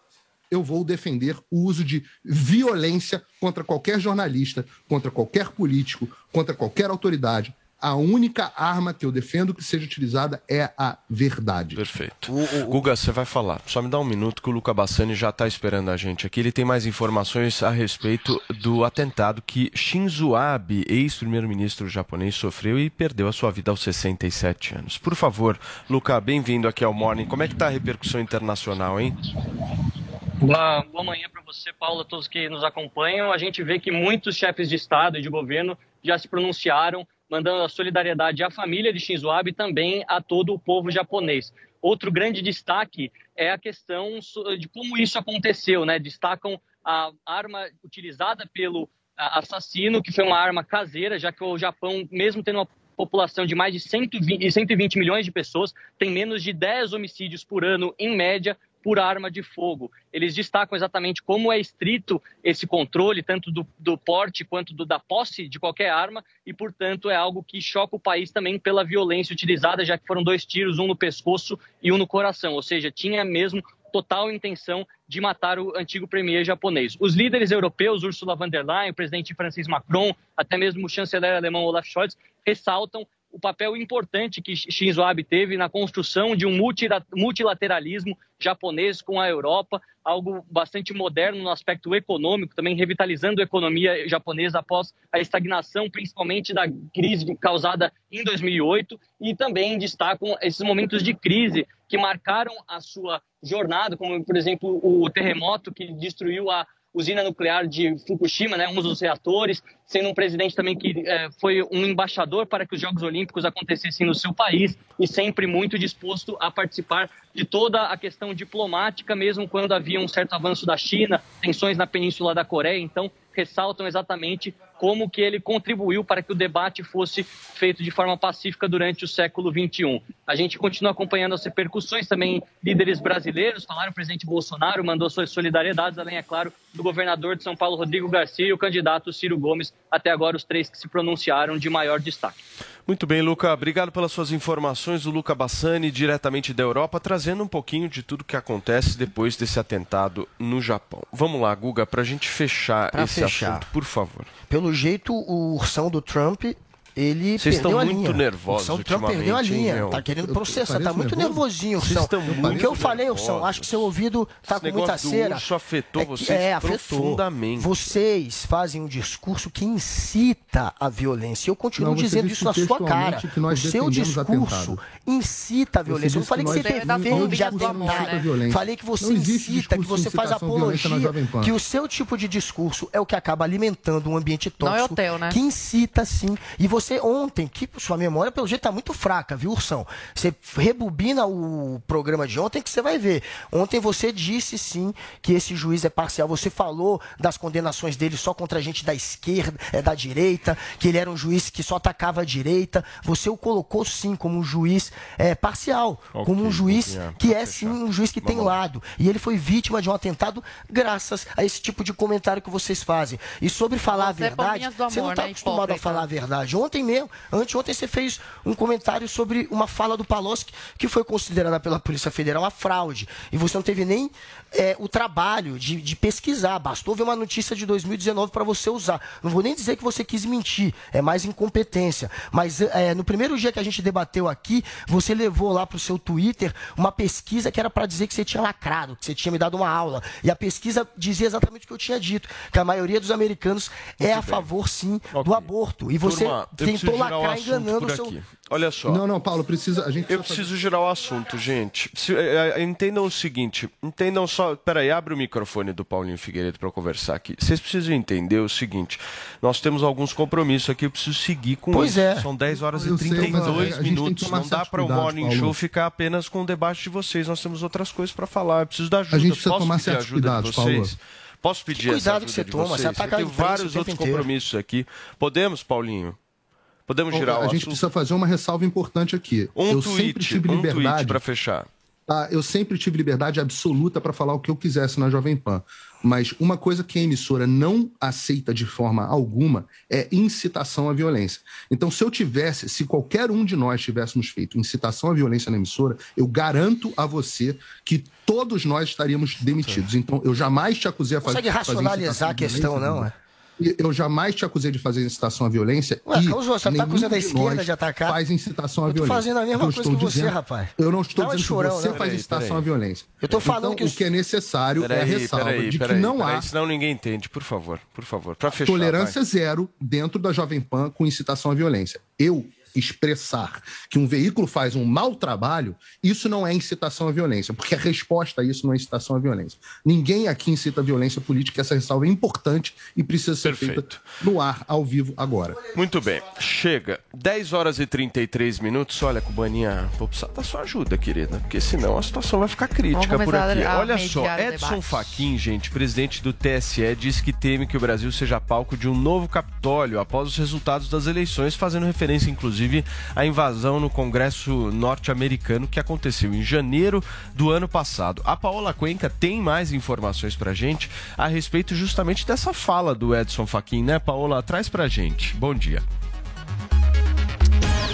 eu vou defender o uso de violência contra qualquer jornalista, contra qualquer político, contra qualquer autoridade. A única arma que eu defendo que seja utilizada é a verdade. Perfeito. Guga, você vai falar. Só me dá um minuto que o Luca Bassani já está esperando a gente aqui. Ele tem mais informações a respeito do atentado que Shinzo Abe, ex-primeiro-ministro japonês, sofreu e perdeu a sua vida aos 67 anos. Por favor, Luca, bem-vindo aqui ao Morning. Como é que está a repercussão internacional, hein? Boa, boa manhã para você, Paulo, a todos que nos acompanham. A gente vê que muitos chefes de Estado e de governo já se pronunciaram, mandando a solidariedade à família de Shinzo Abe e também a todo o povo japonês. Outro grande destaque é a questão de como isso aconteceu, né? Destacam a arma utilizada pelo assassino, que foi uma arma caseira, já que o Japão, mesmo tendo uma população de mais de 120, 120 milhões de pessoas, tem menos de 10 homicídios por ano, em média, por arma de fogo. Eles destacam exatamente como é estrito esse controle, tanto do, do porte quanto do, da posse de qualquer arma, e, portanto, é algo que choca o país também pela violência utilizada, já que foram dois tiros, um no pescoço e um no coração. Ou seja, tinha mesmo total intenção de matar o antigo premier japonês. Os líderes europeus, Ursula von der Leyen, o presidente Francis Macron, até mesmo o chanceler alemão Olaf Scholz, ressaltam o papel importante que Shinzo Abe teve na construção de um multila- multilateralismo japonês com a Europa, algo bastante moderno no aspecto econômico, também revitalizando a economia japonesa após a estagnação, principalmente da crise causada em 2008, e também destacam esses momentos de crise que marcaram a sua jornada, como, por exemplo, o terremoto que destruiu a usina nuclear de Fukushima, né, um dos reatores, sendo um presidente também que eh, foi um embaixador para que os Jogos Olímpicos acontecessem no seu país e sempre muito disposto a participar de toda a questão diplomática, mesmo quando havia um certo avanço da China, tensões na Península da Coreia. Então, ressaltam exatamente como que ele contribuiu para que o debate fosse feito de forma pacífica durante o século XXI. A gente continua acompanhando as repercussões, também líderes brasileiros falaram, o presidente Bolsonaro mandou suas solidariedades, além, é claro, do governador de São Paulo, Rodrigo Garcia, e o candidato Ciro Gomes, até agora os três que se pronunciaram de maior destaque. Muito bem, Luca. Obrigado pelas suas informações. O Luca Bassani, diretamente da Europa, trazendo um pouquinho de tudo que acontece depois desse atentado no Japão. Vamos lá, Guga, para a gente fechar Pra esse fechar. assunto, por favor. Pelo jeito, o ursão do Trump, ele Vocês perdeu estão a muito nervosos O Trump perdeu a linha. meu? Tá querendo processar. Tá muito nervoso? nervosinho, Vocês ursão. estão O que muito eu falei, ursão, nervosos. acho que seu ouvido tá Esse com muita cera. urso afetou É que- vocês é, afetou. profundamente. Vocês fazem um discurso que incita a violência. Eu continuo Não, dizendo isso na sua cara. textualmente que nós O seu discurso atentado. incita a violência. Eu não falei que que você defende não de discutimos atentar. sobre a violência. Falei que você incita, que você faz apologia, que o seu tipo de discurso é o que acaba alimentando um ambiente é tóxico né? que incita sim. E você ontem, que sua memória pelo jeito tá muito fraca, viu, Ursão? Você rebobina o programa de ontem que você vai ver. Ontem você disse sim que esse juiz é parcial. Você falou das condenações dele só contra a gente da esquerda, é da direita, que ele era um juiz que só atacava a direita. Você o colocou sim como um juiz é, parcial, Ok, como um juiz Guguinha, que pra é fechar. sim um juiz que tem Vamos lá. lado. E ele foi vítima de um atentado graças a esse tipo de comentário que vocês fazem. E sobre falar a Você é verdade, do você não amor, está né, acostumado a falar a verdade. Ontem mesmo, anteontem você fez um comentário sobre uma fala do Palocci que foi considerada pela Polícia Federal uma fraude. E você não teve nem é, o trabalho de, de pesquisar. Bastou ver uma notícia de 2019 para você usar. Não vou nem dizer que você quis mentir, é mais incompetência. Mas é, no primeiro dia que a gente debateu aqui, você levou lá para o seu Twitter uma pesquisa que era para dizer que você tinha lacrado, que você tinha me dado uma aula. E a pesquisa dizia exatamente o que eu tinha dito, que a maioria dos americanos é a favor, sim, do aborto. E você Turma, tentou lacrar enganando o seu. Olha só. Não, não, Paulo, precisa. A gente Eu preciso girar o assunto, gente. Se- é, é, entendam o seguinte, entendam só. Peraí, abre o microfone do Paulinho Figueiredo para conversar aqui. Vocês precisam entender o seguinte: nós temos alguns compromissos aqui, eu preciso seguir com Pois eles. é. São 10 horas Eu e sei, mas a- 32 a gente tem que minutos. Não dá para o Morning Paulo. Show ficar apenas com o debate de vocês. Nós temos outras coisas para falar. Eu preciso da ajuda. A gente precisa Posso tomar pedir certos ajuda cuidados, de vocês? Paulo. Posso pedir Que essa cuidado ajuda que você de toma, você vocês? ataca Eu tenho vários outros inteiro. compromissos aqui. Podemos, Paulinho? Podemos girar o a gente assunto? precisa fazer uma ressalva importante aqui. Um eu sempre tweet, tive um tweet liberdade. para fechar. Tá? Eu sempre tive liberdade absoluta para falar o que eu quisesse na Jovem Pan. Mas uma coisa que a emissora não aceita de forma alguma é incitação à violência. Então, se eu tivesse, se qualquer um de nós tivéssemos feito incitação à violência na emissora, eu garanto a você que todos nós estaríamos demitidos. Então, eu jamais te acusei a fazer. Consegue racionalizar a questão, não, é? Eu jamais te acusei de fazer incitação à violência. Ué, e Causou, você tá acusando a esquerda de atacar? Faz incitação à eu tô violência. fazendo a mesma Eu coisa estou que você, dizendo- rapaz. Eu não estou dizendo chorão, que você não. faz Peraí, incitação peraí. à violência. Eu tô falando então, que o os- que é necessário é a Peraí, ressalva peraí, de que peraí, não peraí, há senão ninguém entende, por favor, por favor, para fechar. tolerância vai. zero dentro da Jovem Pan com incitação à violência. Eu expressar que um veículo faz um mau trabalho, isso não é incitação à violência, porque a resposta a isso não é incitação à violência. Ninguém aqui incita a violência política, essa ressalva é importante e precisa ser feita no ar, ao vivo, agora. Muito bem, chega. 10 horas e 33 minutos. Olha, Cubaninha, vou precisar da sua ajuda, querida, porque senão a situação vai ficar crítica por aqui. a Olha só, Edson. Fachin, gente, presidente do TSE, disse que teme que o Brasil seja palco de um novo Capitólio após os resultados das eleições, fazendo referência, inclusive, à invasão no Congresso norte-americano que aconteceu em janeiro do ano passado. A Paola Cuenca tem mais informações pra gente a respeito justamente dessa fala do Edson Fachin, né, Paola? Traz pra gente. Bom dia.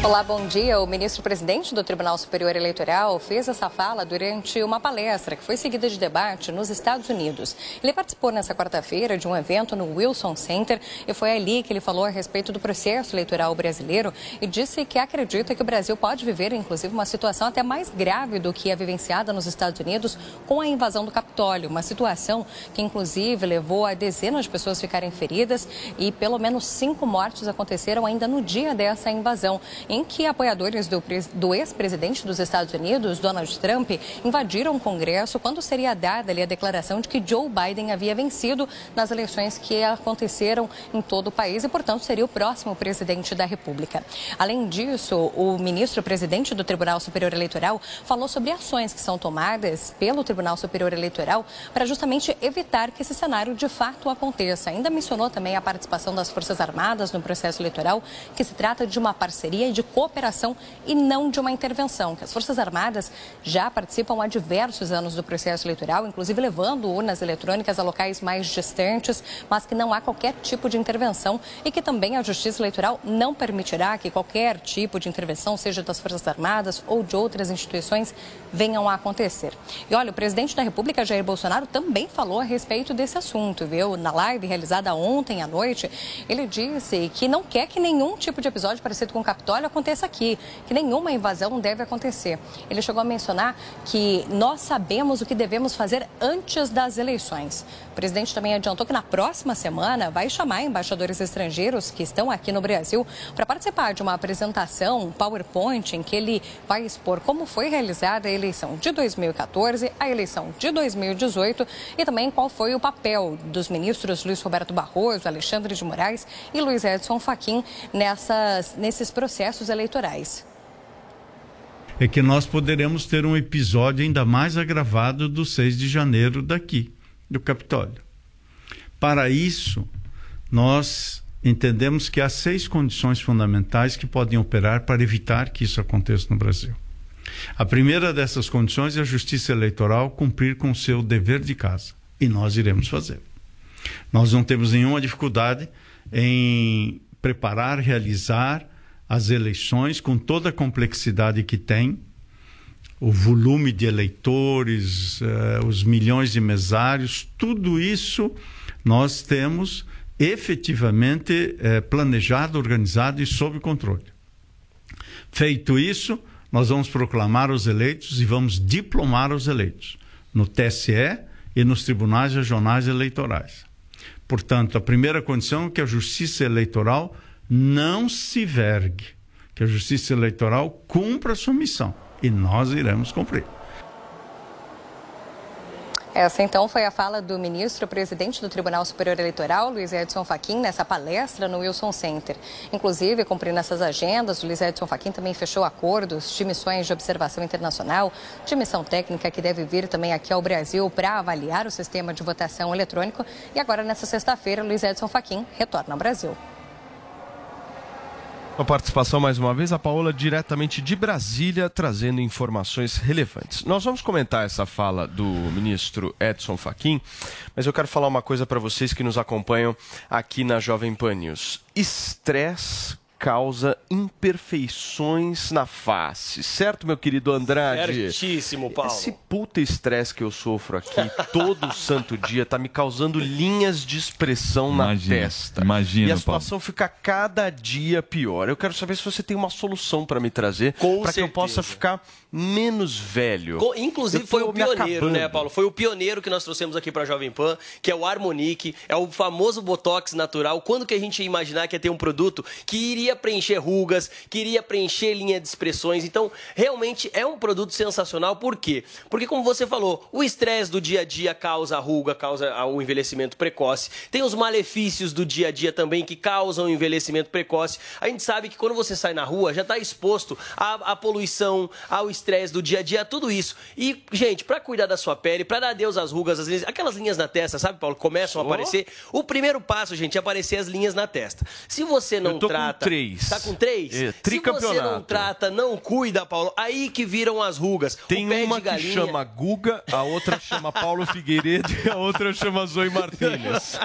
Olá, bom dia. O ministro-presidente do Tribunal Superior Eleitoral fez essa fala durante uma palestra que foi seguida de debate nos Estados Unidos. Ele participou nessa quarta-feira de um evento no Wilson Center e foi ali que ele falou a respeito do processo eleitoral brasileiro e disse que acredita que o Brasil pode viver, inclusive, uma situação até mais grave do que a vivenciada nos Estados Unidos com a invasão do Capitólio. Uma situação que, inclusive, levou a dezenas de pessoas ficarem feridas e pelo menos cinco mortes aconteceram ainda no dia dessa invasão em que apoiadores do, do ex-presidente dos Estados Unidos, Donald Trump, invadiram o Congresso quando seria dada ali a declaração de que Joe Biden havia vencido nas eleições que aconteceram em todo o país e, portanto, seria o próximo presidente da República. Além disso, o ministro-presidente do Tribunal Superior Eleitoral falou sobre ações que são tomadas pelo Tribunal Superior Eleitoral para justamente evitar que esse cenário de fato aconteça. Ainda mencionou também a participação das Forças Armadas no processo eleitoral, que se trata de uma parceria e de cooperação e não de uma intervenção. Que as Forças Armadas já participam há diversos anos do processo eleitoral, inclusive levando urnas eletrônicas a locais mais distantes, mas que não há qualquer tipo de intervenção e que também a Justiça Eleitoral não permitirá que qualquer tipo de intervenção, seja das Forças Armadas ou de outras instituições, venham a acontecer. E olha, o presidente da República, Jair Bolsonaro, também falou a respeito desse assunto, viu? Na live realizada ontem à noite, ele disse que não quer que nenhum tipo de episódio parecido com o Capitólio aconteça aqui, que nenhuma invasão deve acontecer. Ele chegou a mencionar que nós sabemos o que devemos fazer antes das eleições. Presidente também adiantou que na próxima semana vai chamar embaixadores estrangeiros que estão aqui no Brasil para participar de uma apresentação, um PowerPoint, em que ele vai expor como foi realizada a eleição de 2014, a eleição de 2018 e também qual foi o papel dos ministros Luiz Roberto Barroso, Alexandre de Moraes e Luiz Edson Fachin nessas, nesses processos eleitorais. é que nós poderemos ter um episódio ainda mais agravado do 6 de janeiro daqui, do Capitólio. Para isso, nós entendemos que há seis condições fundamentais que podem operar para evitar que isso aconteça no Brasil. A primeira dessas condições é a Justiça Eleitoral cumprir com o seu dever de casa, e nós iremos fazer. Nós não temos nenhuma dificuldade em preparar, realizar as eleições com toda a complexidade que tem, o volume de eleitores, eh, os milhões de mesários, tudo isso nós temos efetivamente eh, planejado, organizado e sob controle. Feito isso, nós vamos proclamar os eleitos e vamos diplomar os eleitos no TSE e nos tribunais regionais eleitorais. Portanto, a primeira condição é que a justiça eleitoral não se vergue, que a justiça eleitoral cumpra a sua missão e nós iremos cumprir. Essa então foi a fala do ministro presidente do Tribunal Superior Eleitoral, Luiz Edson Fachin, nessa palestra no Wilson Center. Inclusive, cumprindo essas agendas, o Luiz Edson Fachin também fechou acordos de missões de observação internacional, de missão técnica que deve vir também aqui ao Brasil para avaliar o sistema de votação eletrônico. E agora, nessa sexta-feira, Luiz Edson Fachin retorna ao Brasil. A participação mais uma vez, a Paola diretamente de Brasília, trazendo informações relevantes. Nós vamos comentar essa fala do ministro Edson Fachin, mas eu quero falar uma coisa para vocês que nos acompanham aqui na Jovem Pan News. Estresse causa imperfeições na face, certo, meu querido Andrade? Certíssimo, Paulo. Esse puta estresse que eu sofro aqui todo santo dia tá me causando linhas de expressão Imagina, na testa. imagina, E a Paulo. situação fica cada dia pior. Eu quero saber se você tem uma solução para me trazer para que eu possa ficar menos velho. Co- Inclusive foi o pioneiro, né, Paulo? Foi o pioneiro que nós trouxemos aqui para Jovem Pan, que é o Harmonique, é o famoso Botox natural. Quando que a gente ia imaginar que ia ter um produto que iria preencher rugas, que iria preencher linha de expressões? Então, realmente é um produto sensacional. Por quê? Porque, como você falou, o estresse do dia a dia causa ruga, causa o envelhecimento precoce. Tem os malefícios do dia a dia também que causam o envelhecimento precoce. A gente sabe que quando você sai na rua, já está exposto à, à poluição, ao estresse do dia a dia, a tudo isso. E, gente, para cuidar da sua pele, para dar adeus às rugas, às linhas, aquelas linhas na testa, sabe, Paulo, começam a Oh. aparecer. O primeiro passo, gente, é aparecer as linhas na testa. Se você não Eu tô com trata. três. Tá com três? É, Se você não trata, não cuida, Paulo, aí que viram as rugas. Tem uma de que galinha... chama Guga, a outra chama Paulo Figueiredo e a outra chama Zoe Martínez.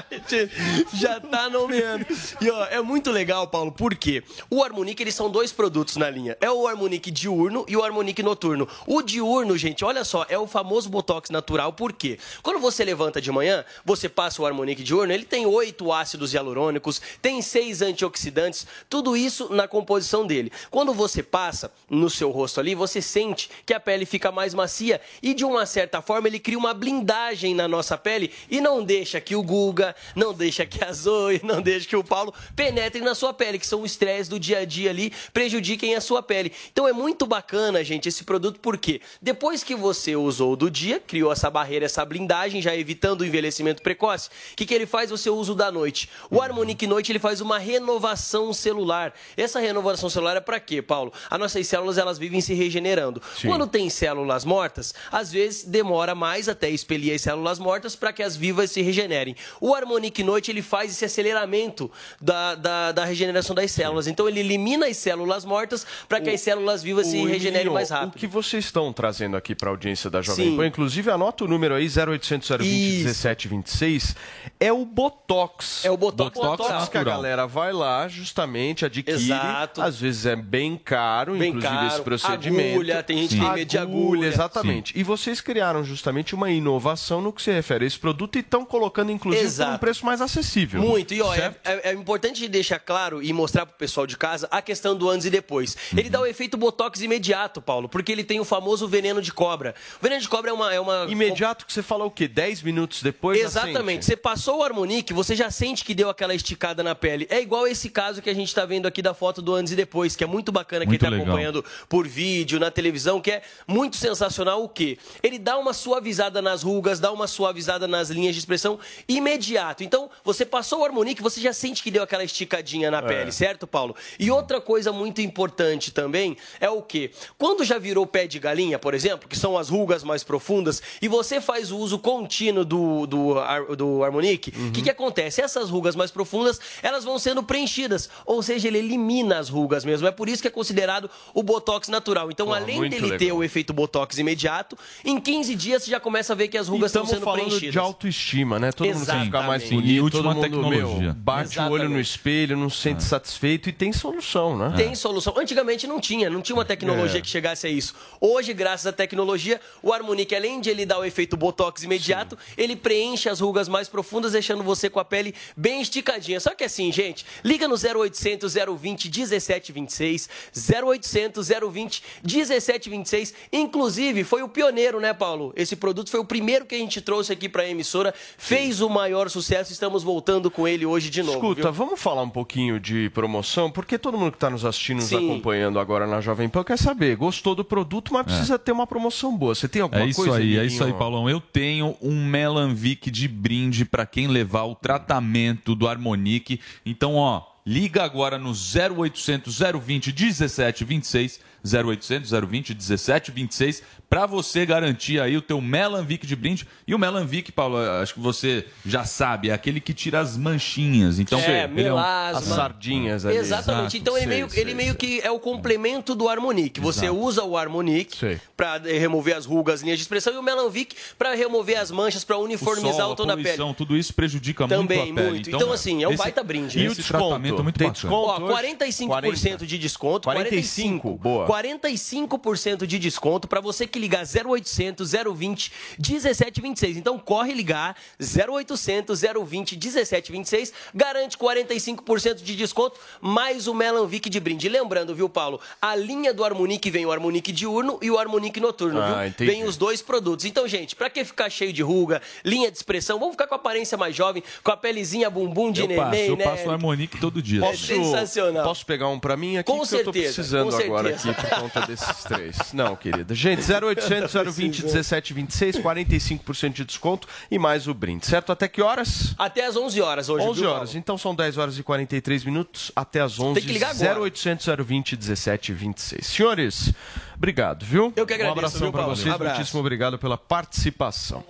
Já tá nomeando. E ó, é muito legal, Paulo, porque o Harmonique, eles são dois produtos na linha. É o Harmonique diurno e o Harmonique noturno. O diurno, gente, olha só, é o famoso Botox natural, por quê? Quando você levanta de manhã, você passa o Harmonique diurno, ele tem oito ácidos hialurônicos, tem seis antioxidantes, tudo isso na composição dele. Quando você passa no seu rosto ali, você sente que a pele fica mais macia e, de uma certa forma, ele cria uma blindagem na nossa pele e não deixa que o Guga, não deixa que a Zoe, não deixa que o Paulo penetrem na sua pele, que são o estresse do dia a dia ali, prejudiquem a sua pele. Então é muito bacana, gente, esse produto, porque depois que você usou o do dia, criou essa barreira, essa blindagem, já evitando o envelhecimento precoce, o que, que ele faz? Você usa o da noite. O Harmonique Noite, ele faz uma renovação celular. Essa renovação celular é para quê, Paulo? As nossas células, elas vivem se regenerando. Sim. Quando tem células mortas, às vezes demora mais até expelir as células mortas para que as vivas se regenerem. O Harmonique Noite ele faz esse aceleramento da, da, da regeneração das células. Então ele elimina as células mortas para que as células vivas se O regenerem mais rápido. O que vocês estão trazendo aqui para a audiência da Jovem Sim. Pan, inclusive anota o número aí, 0800 020 1726, é o Botox. É o Botox Botox natural. que a galera vai lá, justamente, adquire. Exato. Às vezes é bem caro, Bem inclusive caro. esse procedimento. Agulha, tem gente que tem medo de agulha. Exatamente. E vocês criaram justamente uma inovação no que se refere a esse produto e estão colocando, inclusive, por um preço mais acessível. Muito, e ó, é, é- é importante deixar claro e mostrar pro pessoal de casa a questão do antes e depois. Uhum. Ele dá o efeito botox imediato, Paulo, porque ele tem o famoso veneno de cobra. O veneno de cobra é uma. É uma Imediato que você fala o quê? 10 minutos depois? Exatamente. Você passou o Harmonique, você já sente que deu aquela esticada na pele. É igual esse caso que a gente tá vendo aqui da foto do antes e depois, que é muito bacana quem Muito tá legal. acompanhando por vídeo, na televisão, que é muito sensacional o quê? Ele dá uma suavizada nas rugas, dá uma suavizada nas linhas de expressão imediato. Então, você passou o Harmonique, você já sente que deu aquela esticadinha na pele, certo, Paulo? E outra coisa muito importante também é o quê? Quando já virou pé de galinha, por exemplo, que são as rugas mais profundas, e você faz o uso contínuo do, do, do Harmonique, o que, que acontece? Essas rugas mais profundas, elas vão sendo preenchidas, ou seja, ele elimina as rugas mesmo. É por isso que é considerado o Botox natural. Então, Pô, além dele ter legal. o efeito Botox imediato, em 15 dias você já começa a ver que as rugas estão Estamos sendo falando preenchidas. de autoestima, né? Todo mundo quer ficar mais Exatamente. bonito, E última mundo, tecnologia. meu, bate o olho Exatamente. no espelho, não se sente satisfeito e tem solução, né? Tem solução. Antigamente não tinha, não tinha uma tecnologia É. que chegasse a isso. Hoje, graças à tecnologia, o Harmonique, além de ele dar o efeito Botox imediato, ele preenche as rugas mais profundas, deixando você com a pele bem esticadinha. Só que assim, gente, liga no 0800 020 1726, 0800 020 1726. Inclusive, foi o pioneiro, né, Paulo? Esse produto foi o primeiro que a gente trouxe aqui pra emissora, fez o maior sucesso, estamos voltando com ele hoje de novo. Escuta, viu? vamos falar um pouquinho de promoção, porque todo mundo que está nos assistindo, nos Sim. acompanhando agora na Jovem Pan quer saber, gostou do produto, mas precisa ter uma promoção boa. Você tem alguma É isso coisa? aí, é isso aí, Paulão. Eu tenho um Melanvic de brinde para quem levar o tratamento do Harmonique. Então, ó, liga agora no 0800 020 1726, 0800 020 1726 para você garantir aí o teu Melanvic de brinde. E o Melanvic, Paulo, acho que você já sabe, é aquele que tira as manchinhas. Então, é, ele é um- melasma. As sardinhas ali. Exatamente. Exato. Então ele, Sei, meio, sei, ele meio que é o complemento do Harmonic. Você Exato. usa o Harmonic para remover as rugas, linhas de expressão, e o Melanvic para remover as manchas, para uniformizar o sol, o a tom da pele. tudo isso prejudica Também, muito a pele. muito. Então, assim, é um baita brinde. E o o tratamento é muito Tem bacana. desconto? Ó, hoje? 45% de desconto. 45, boa. 45% de desconto para você que ligar 0800 020 1726. Então corre ligar 0800 020 1726, garante 45% de desconto, mais o Melanvic de brinde. Lembrando, viu, Paulo? A linha do Harmonic vem o Harmonic diurno e o Harmonic noturno, Ah, viu? entendi. Vem os dois produtos. Então, gente, pra que ficar cheio de ruga, linha de expressão? Vamos ficar com a aparência mais jovem, com a pelezinha bumbum de eu neném, passo, eu né? passo o Harmonic todo dia. É sensacional. Posso pegar um pra mim aqui? Com que eu tô certeza, precisando com agora certeza. aqui por conta desses três. Não, querida. Gente, 0800 020 1726, 45% de desconto e mais o brinde, certo? Até que horas? Até às 11 horas hoje, 11 viu, horas. Então são 10 horas e 43 minutos até às 11. Tem que ligar agora. 0800 020 1726. Senhores, obrigado, viu? Eu que agradeço, Um abração Paulo? vocês. Abraço. Muitíssimo obrigado pela participação.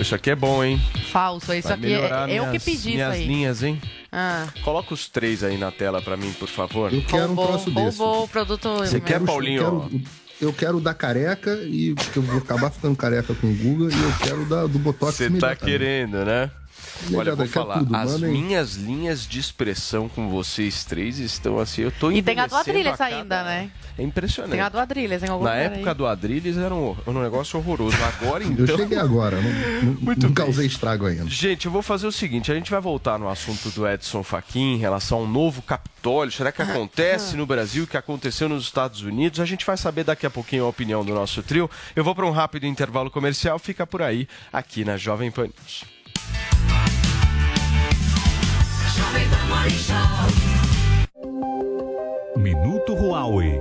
Isso aqui é bom, hein? Falso, isso Vai aqui é eu que minhas- pedi isso minhas aí. linhas, hein? Ah, Coloca os três aí na tela pra mim, por favor. Eu quero um troço desse. roubou o produto. Você quer. Paulinho? Eu quero, eu quero da careca e porque eu vou acabar ficando careca com o Guga e eu quero da, do Botox Você tá querendo, né? Olha, eu vou falar, tudo, as aí. minhas linhas de expressão com vocês três estão assim, eu tô E tem a do Adrilles cada- ainda, né? É impressionante. Tem a do Adrilles em algum Na época aí. do Adrilles era um, um negócio horroroso. Agora então. Eu cheguei agora, não, não, não causei estrago ainda. Gente, eu vou fazer o seguinte: a gente vai voltar no assunto do Edson Fachin em relação ao novo Capitólio. Será que acontece no Brasil o que aconteceu nos Estados Unidos? A gente vai saber daqui a pouquinho a opinião do nosso trio. Eu vou para um rápido intervalo comercial. Fica por aí, aqui na Jovem Pan News. Minuto Huawei.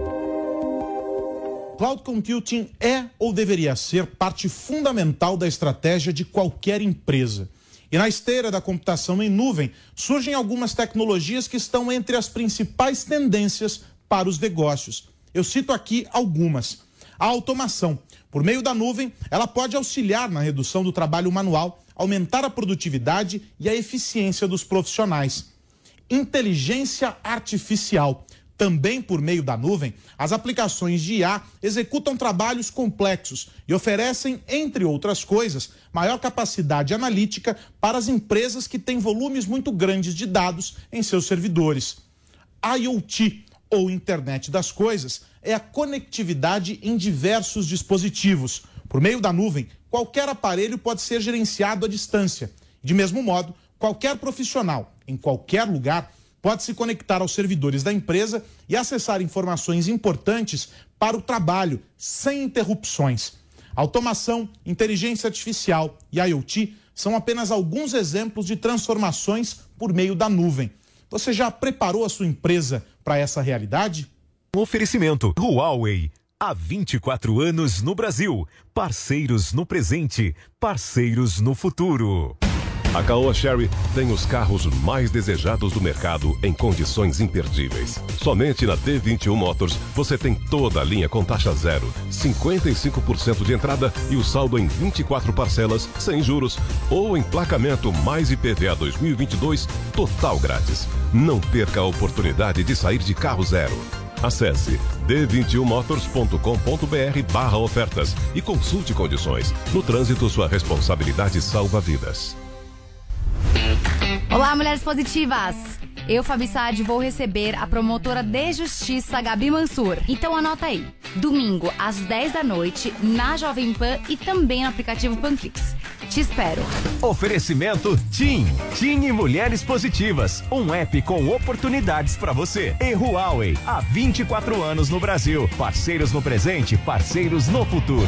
Cloud computing é ou deveria ser parte fundamental da estratégia de qualquer empresa. E na esteira da computação em nuvem, surgem algumas tecnologias que estão entre as principais tendências para os negócios. Eu cito aqui algumas. A automação. Por meio da nuvem, ela pode auxiliar na redução do trabalho manual, aumentar a produtividade e a eficiência dos profissionais inteligência artificial. Também por meio da nuvem, as aplicações de IA executam trabalhos complexos e oferecem, entre outras coisas, maior capacidade analítica para as empresas que têm volumes muito grandes de dados em seus servidores. IoT, ou Internet das Coisas, é a conectividade em diversos dispositivos. Por meio da nuvem, qualquer aparelho pode ser gerenciado à distância. De mesmo modo, qualquer profissional, em qualquer lugar, pode se conectar aos servidores da empresa e acessar informações importantes para o trabalho, sem interrupções. Automação, inteligência artificial e IoT são apenas alguns exemplos de transformações por meio da nuvem. Você já preparou a sua empresa para essa realidade? Oferecimento Huawei. Há 24 anos no Brasil. Parceiros no presente, parceiros no futuro. A Caoa Sherry tem os carros mais desejados do mercado em condições imperdíveis. Somente na D21 Motors você tem toda a linha com taxa zero, 55% de entrada e o saldo em 24 parcelas sem juros ou emplacamento mais IPVA 2022 total grátis. Não perca a oportunidade de sair de carro zero. Acesse d21motors.com.br barra ofertas e consulte condições. No trânsito, sua responsabilidade salva vidas. Olá, mulheres positivas! Eu, Fabi Saad, vou receber a promotora de justiça Gabi Mansur. Então anota aí. Domingo, às 10 da noite, na Jovem Pan e também no aplicativo Panflix. Te espero. Oferecimento TIM. TIM e Mulheres Positivas. Um app com oportunidades para você. E Huawei. Há 24 anos no Brasil. Parceiros no presente, parceiros no futuro.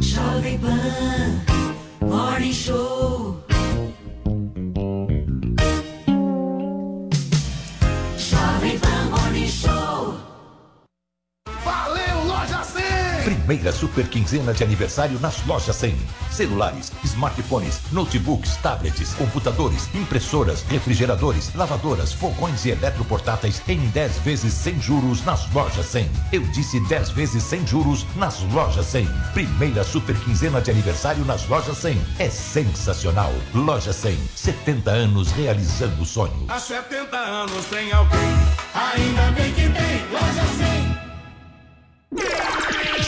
Jovem Pan Morning Show. Primeira super quinzena de aniversário nas lojas 100. Celulares, smartphones, notebooks, tablets, computadores, impressoras, refrigeradores, lavadoras, fogões e eletroportáteis em 10 vezes sem juros nas lojas 100. Eu disse 10 vezes sem juros nas lojas 100. Primeira super quinzena de aniversário nas lojas 100. É sensacional. Loja 100, 70 anos realizando sonhos. Há 70 anos tem alguém, ainda bem que tem loja 100.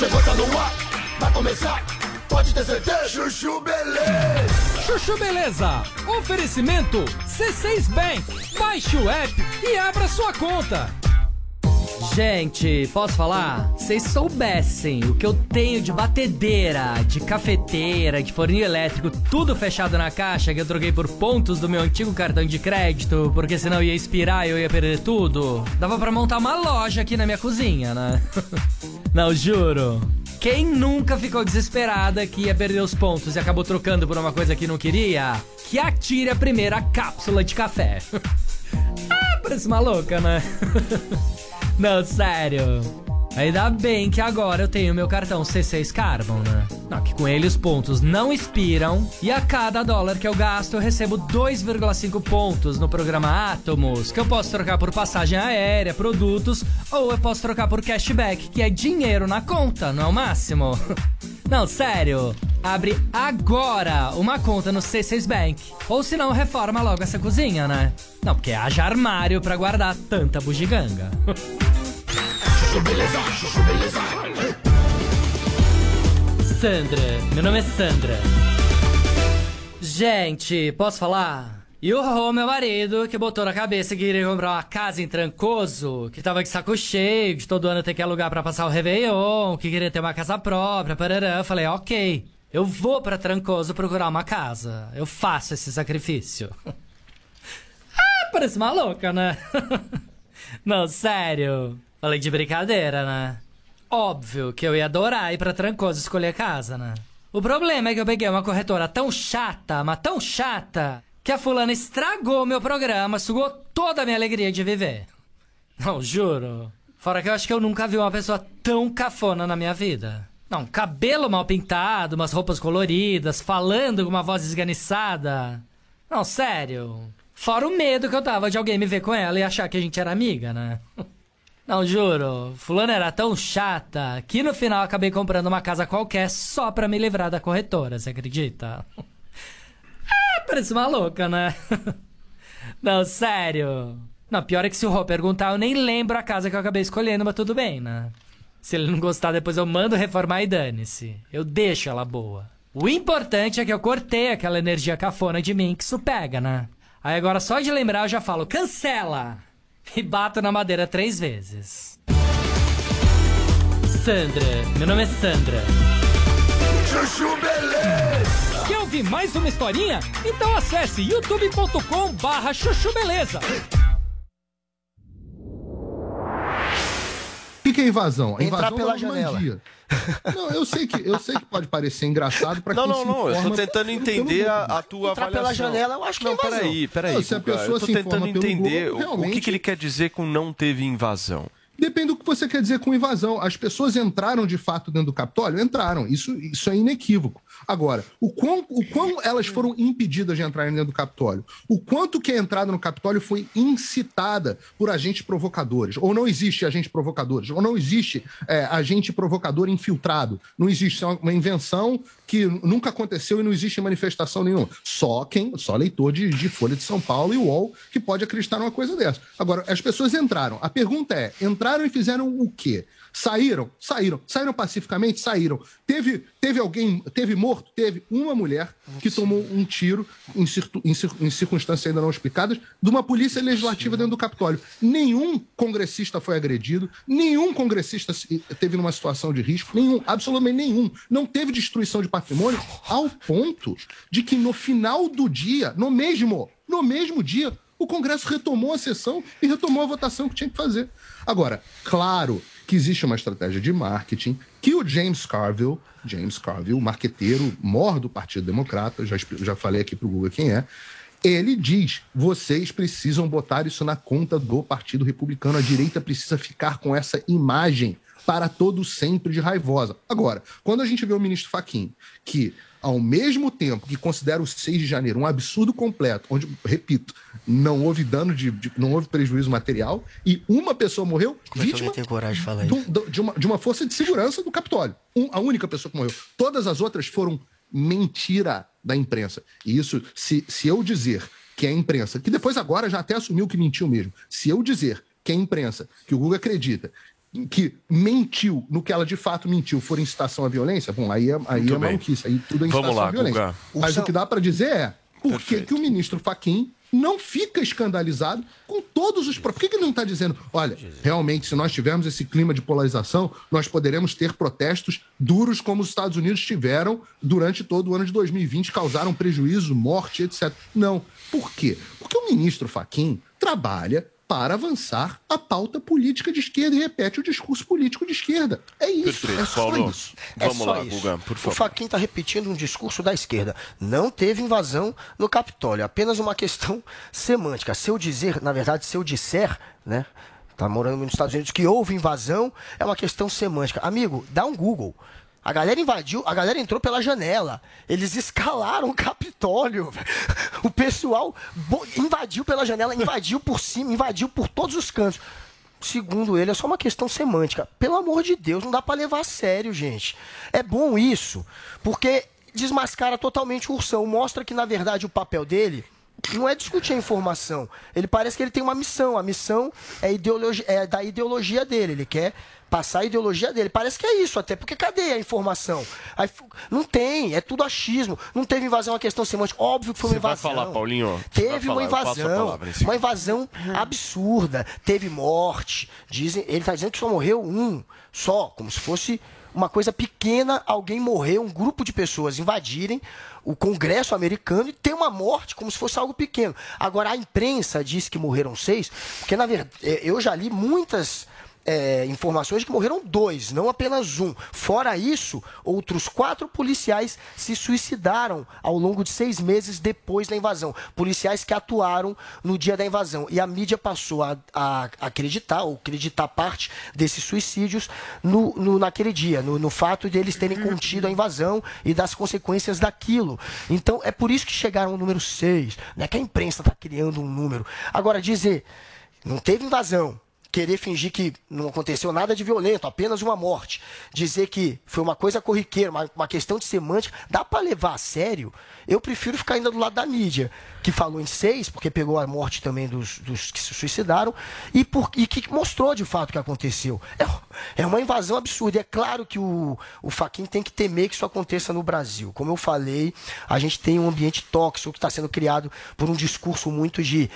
Chegou, tá no ar, vai começar, pode ter certeza. Chuchu Beleza. Chuchu Beleza. Oferecimento C6 Bank. Baixe o app e abra sua conta. Gente, posso falar? Vocês soubessem o que eu tenho de batedeira, de cafeteira, de forninho elétrico, tudo fechado na caixa que eu troquei por pontos do meu antigo cartão de crédito, porque senão ia expirar e eu ia perder tudo. Dava pra montar uma loja aqui na minha cozinha, né? Não, juro. Quem nunca ficou desesperada que ia perder os pontos e acabou trocando por uma coisa que não queria? Que atire a primeira cápsula de café. ah, parece maluca, né? Não, sério. Ainda bem que agora eu tenho meu cartão C6 Carbon, né? Não, que com ele os pontos não expiram e a cada dólar que eu gasto eu recebo 2,5 pontos no programa Atomos, que eu posso trocar por passagem aérea, produtos, ou eu posso trocar por cashback, que é dinheiro na conta, não é o máximo? Não, sério. Abre agora uma conta no C6 Bank. Ou se não, reforma logo essa cozinha, né? Não, porque haja armário pra guardar tanta bugiganga. Sandra, meu nome é Sandra. Gente, posso falar? E o Rô, meu marido, que botou na cabeça que queria comprar uma casa em Trancoso, que tava de saco cheio, de todo ano ter que alugar pra passar o Réveillon, que queria ter uma casa própria, parará. Eu falei, ok, eu vou pra Trancoso procurar uma casa. Eu faço esse sacrifício. ah, parece maluca, né? Não, sério. Falei de brincadeira, né? Óbvio que eu ia adorar ir pra Trancoso escolher casa, né? O problema é que eu peguei uma corretora tão chata, mas tão chata, que a fulana estragou meu programa, sugou toda a minha alegria de viver. Não, juro. Fora que eu acho que eu nunca vi uma pessoa tão cafona na minha vida. Não, cabelo mal pintado, umas roupas coloridas, falando com uma voz esganiçada. Não, sério. Fora o medo que eu tava de alguém me ver com ela e achar que a gente era amiga, né? Não, juro. Fulana era tão chata que no final acabei comprando uma casa qualquer só pra me livrar da corretora, você acredita? Parece uma louca, né? Não, sério. Não, pior é que se o Rô perguntar, eu nem lembro a casa que eu acabei escolhendo, mas tudo bem, né? Se ele não gostar, depois eu mando reformar e dane-se. Eu deixo ela boa. O importante é que eu cortei aquela energia cafona de mim que isso pega, né? Aí agora só de lembrar eu já falo, cancela! E bato na madeira três vezes. Sandra, meu nome é Sandra. Chuchu Beleza. Ouvir mais uma historinha? Então acesse youtube.com barra chuchu beleza. O que, que é invasão? A Entrar invasão pela da janela. Normandia. Não, eu sei que eu sei que pode parecer engraçado para Não, quem não, se não. Eu tô tentando entender a, a tua Entrar pela avaliação. janela, eu acho que é não, invasão. peraí, peraí. Não, se a pessoa eu tô tentando entender Google, o- o que, que ele quer dizer com não teve invasão. Depende do que você quer dizer com invasão. As pessoas entraram de fato dentro do Capitólio? Entraram. Isso, isso é inequívoco. Agora, o quão, o quão elas foram impedidas de entrarem dentro do Capitólio? O quanto que a entrada no Capitólio foi incitada por agentes provocadores? Ou não existe agente provocadores? Ou não existe é, agente provocador infiltrado? Não existe. Isso é uma invenção que nunca aconteceu e não existe manifestação nenhuma. Só quem, só leitor de, de Folha de São Paulo e UOL que pode acreditar numa coisa dessa. Agora, as pessoas entraram. A pergunta é: entraram e fizeram o quê? Saíram? Saíram. Saíram pacificamente? Saíram. Teve, teve alguém, teve morto? Teve uma mulher que tomou um tiro em, em em circunstâncias ainda não explicadas de uma polícia legislativa dentro do Capitólio. Nenhum congressista foi agredido, nenhum congressista teve numa situação de risco, nenhum, absolutamente nenhum. Não teve destruição de patrimônio, ao ponto de que no final do dia, no mesmo, no mesmo dia, o Congresso retomou a sessão e retomou a votação que tinha que fazer. Agora, claro que existe uma estratégia de marketing que o James Carville, James Carville, marqueteiro mor do Partido Democrata, já, já falei aqui para o Google quem é, ele diz: vocês precisam botar isso na conta do Partido Republicano. A direita precisa ficar com essa imagem para todo sempre de raivosa. Agora, quando a gente vê o ministro Faquim, que ao mesmo tempo que considera o 6 de janeiro um absurdo completo, onde, repito, não houve dano de, de- não houve prejuízo material e uma pessoa morreu Como é vítima tem coragem de falar de, isso? um- de uma, de uma força de segurança do Capitólio. Um- a única pessoa que morreu. Todas as outras foram mentira da imprensa. E isso, se, se eu dizer que a imprensa, que depois agora já até assumiu que mentiu mesmo, se eu dizer que a imprensa, que o Google acredita, que mentiu no que ela de fato mentiu, for incitação à violência, bom, aí é, aí Muito é bem. maluquice, aí tudo é Vamos incitação lá, à violência. Guga. Mas o que dá para dizer é por que, que o ministro Faquim não fica escandalizado com todos os. Por que, que ele não está dizendo, olha, realmente, se nós tivermos esse clima de polarização, nós poderemos ter protestos duros como os Estados Unidos tiveram durante todo o ano de 2020, causaram prejuízo, morte, etc. Não. Por quê? Porque o ministro Faquim trabalha para avançar a pauta política de esquerda e repete o discurso político de esquerda. É isso. Perfeito, é só Paulo. isso. É Vamos só lá, isso. Guga, por O favor. Faquin está repetindo um discurso da esquerda. Não teve invasão no Capitólio, apenas uma questão semântica. Se eu dizer, na verdade, se eu disser, né? Tá morando nos Estados Unidos que houve invasão, é uma questão semântica. Amigo, dá um Google. A galera invadiu, a galera entrou pela janela. Eles escalaram o Capitólio. O pessoal invadiu pela janela, invadiu por cima, invadiu por todos os cantos. Segundo ele, é só uma questão semântica. Pelo amor de Deus, não dá pra levar a sério, gente. É bom isso, porque desmascara totalmente o ursão. Mostra que, na verdade, o papel dele não é discutir a informação. Ele parece que ele tem uma missão. A missão é, é da ideologia dele. Ele quer passar a ideologia dele. Parece que é isso até, porque cadê a informação? Aí não tem, é tudo achismo. Não teve invasão, é uma questão semântica. Óbvio que foi uma Você vai invasão. falar, Paulinho? Vai Teve falar, uma invasão, palavra uma invasão absurda. Teve morte. Dizem, ele está dizendo que só morreu um, só, como se fosse uma coisa pequena, alguém morreu, um grupo de pessoas invadirem o Congresso americano e ter uma morte como se fosse algo pequeno. Agora a imprensa diz que morreram seis, porque na verdade eu já li muitas é, informações de que morreram dois, não apenas um. Fora isso, outros quatro policiais se suicidaram ao longo de seis meses depois da invasão. Policiais que atuaram no dia da invasão. E a mídia passou a, a acreditar, ou acreditar parte desses suicídios no, no- naquele dia, no, no fato de eles terem contido a invasão e das consequências daquilo. Então, é por isso que chegaram ao número seis. Não é que a imprensa está criando um número. Agora, dizer, não teve invasão querer fingir que não aconteceu nada de violento, apenas uma morte, dizer que foi uma coisa corriqueira, uma, uma questão de semântica, dá para levar a sério? Eu prefiro ficar ainda do lado da mídia, que falou em seis, porque pegou a morte também dos, dos que se suicidaram, e, por, e que mostrou de fato o que aconteceu. É, é uma invasão absurda. E é claro que o, o Faquin tem que temer que isso aconteça no Brasil. Como eu falei, a gente tem um ambiente tóxico que está sendo criado por um discurso muito de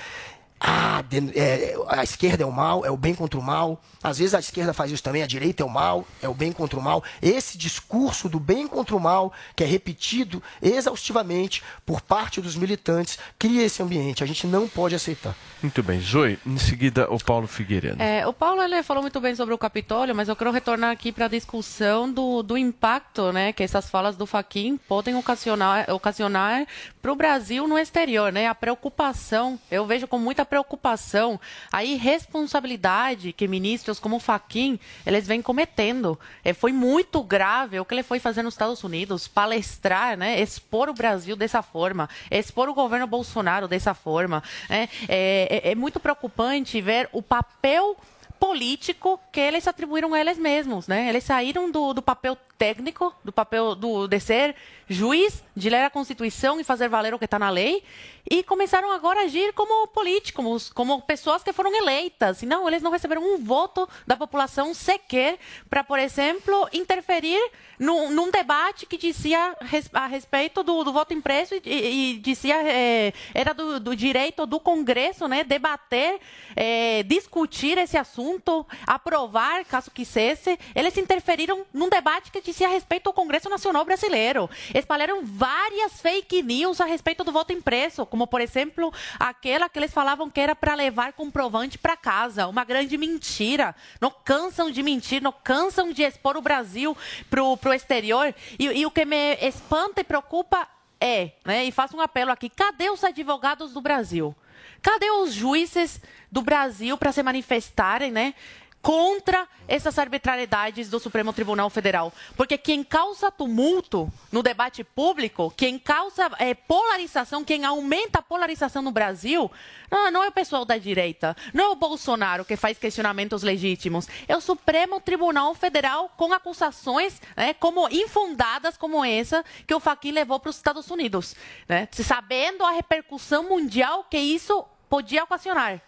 ah, é, a esquerda é o mal, é o bem contra o mal. Às vezes a esquerda faz isso também, a direita é o mal, é o bem contra o mal. Esse discurso do bem contra o mal, que é repetido exaustivamente por parte dos militantes, cria esse ambiente. A gente não pode aceitar. Muito bem. Zoe, em seguida o Paulo Figueiredo. É, o Paulo ele falou muito bem sobre o Capitólio, mas eu quero retornar aqui para a discussão do, do impacto né, que essas falas do Faquin podem ocasionar ocasionar para o Brasil no exterior. Né? A preocupação, eu vejo com muita preocupação a irresponsabilidade que ministros como Faquin eles vêm cometendo. É, foi muito grave o que ele foi fazer nos Estados Unidos, palestrar, né, expor o Brasil dessa forma, expor o governo Bolsonaro dessa forma. Né? É, é- é muito preocupante ver o papel político que eles atribuíram a eles mesmos, né? Eles saíram do, do papel técnico, do papel do, de ser juiz, de ler a Constituição e fazer valer o que está na lei, e começaram agora a agir como políticos, como pessoas que foram eleitas. E não, eles não receberam um voto da população sequer para, por exemplo, interferir num, num debate que dizia a respeito do, do voto impresso e, e- e dizia eh, era do, do direito do Congresso, né, debater, eh, discutir esse assunto, aprovar, caso quisesse. Eles interferiram num debate que dizia a respeito ao Congresso Nacional Brasileiro. Espalharam várias fake news a respeito do voto impresso, como, por exemplo, aquela que eles falavam que era para levar comprovante para casa. Uma grande mentira. Não cansam de mentir, não cansam de expor o Brasil para o exterior. E, e o que me espanta e preocupa é, né, e faço um apelo aqui, cadê os advogados do Brasil? Cadê os juízes do Brasil para se manifestarem, né? Contra essas arbitrariedades do Supremo Tribunal Federal. Porque quem causa tumulto no debate público, quem causa é, polarização, quem aumenta a polarização no Brasil, não, não é o pessoal da direita, não é o Bolsonaro que faz questionamentos legítimos, é o Supremo Tribunal Federal com acusações né, como infundadas como essa que o Fachin levou para os Estados Unidos, né, sabendo a repercussão mundial que isso podia ocasionar.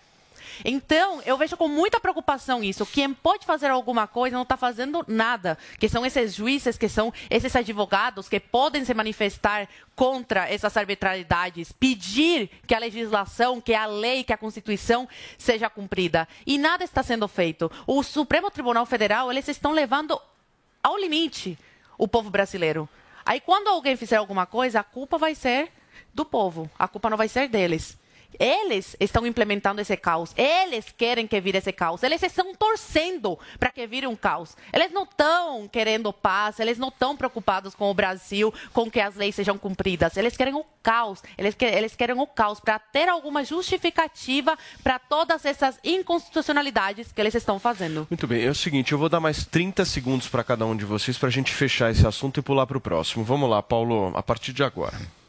Então, eu vejo com muita preocupação isso. Quem pode fazer alguma coisa não está fazendo nada. Que são esses juízes, que são esses advogados que podem se manifestar contra essas arbitrariedades, pedir que a legislação, que a lei, que a Constituição seja cumprida. E nada está sendo feito. O Supremo Tribunal Federal, eles estão levando ao limite o povo brasileiro. Aí, quando alguém fizer alguma coisa, a culpa vai ser do povo. A culpa não vai ser deles. Eles estão implementando esse caos. Eles querem que vire esse caos. Eles estão torcendo para que vire um caos. Eles não estão querendo paz. Eles não estão preocupados com o Brasil, com que as leis sejam cumpridas. Eles querem o caos. Eles, que, eles querem o caos para ter alguma justificativa para todas essas inconstitucionalidades que eles estão fazendo. Muito bem, é o seguinte, eu vou dar mais 30 segundos para cada um de vocês para a gente fechar esse assunto e pular para o próximo. Vamos lá, Paulo, a partir de agora.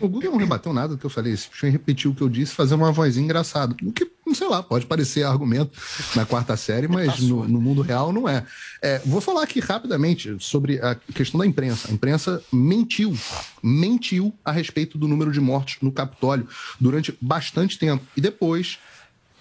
O Google não rebateu nada do que eu falei. Se em repetir o que eu disse, fazer uma vozinha engraçada. O que, sei lá, pode parecer argumento na quarta série, mas no, no mundo real não é. é. Vou falar aqui rapidamente sobre a questão da imprensa. A imprensa mentiu, mentiu a respeito do número de mortes no Capitólio durante bastante tempo. E depois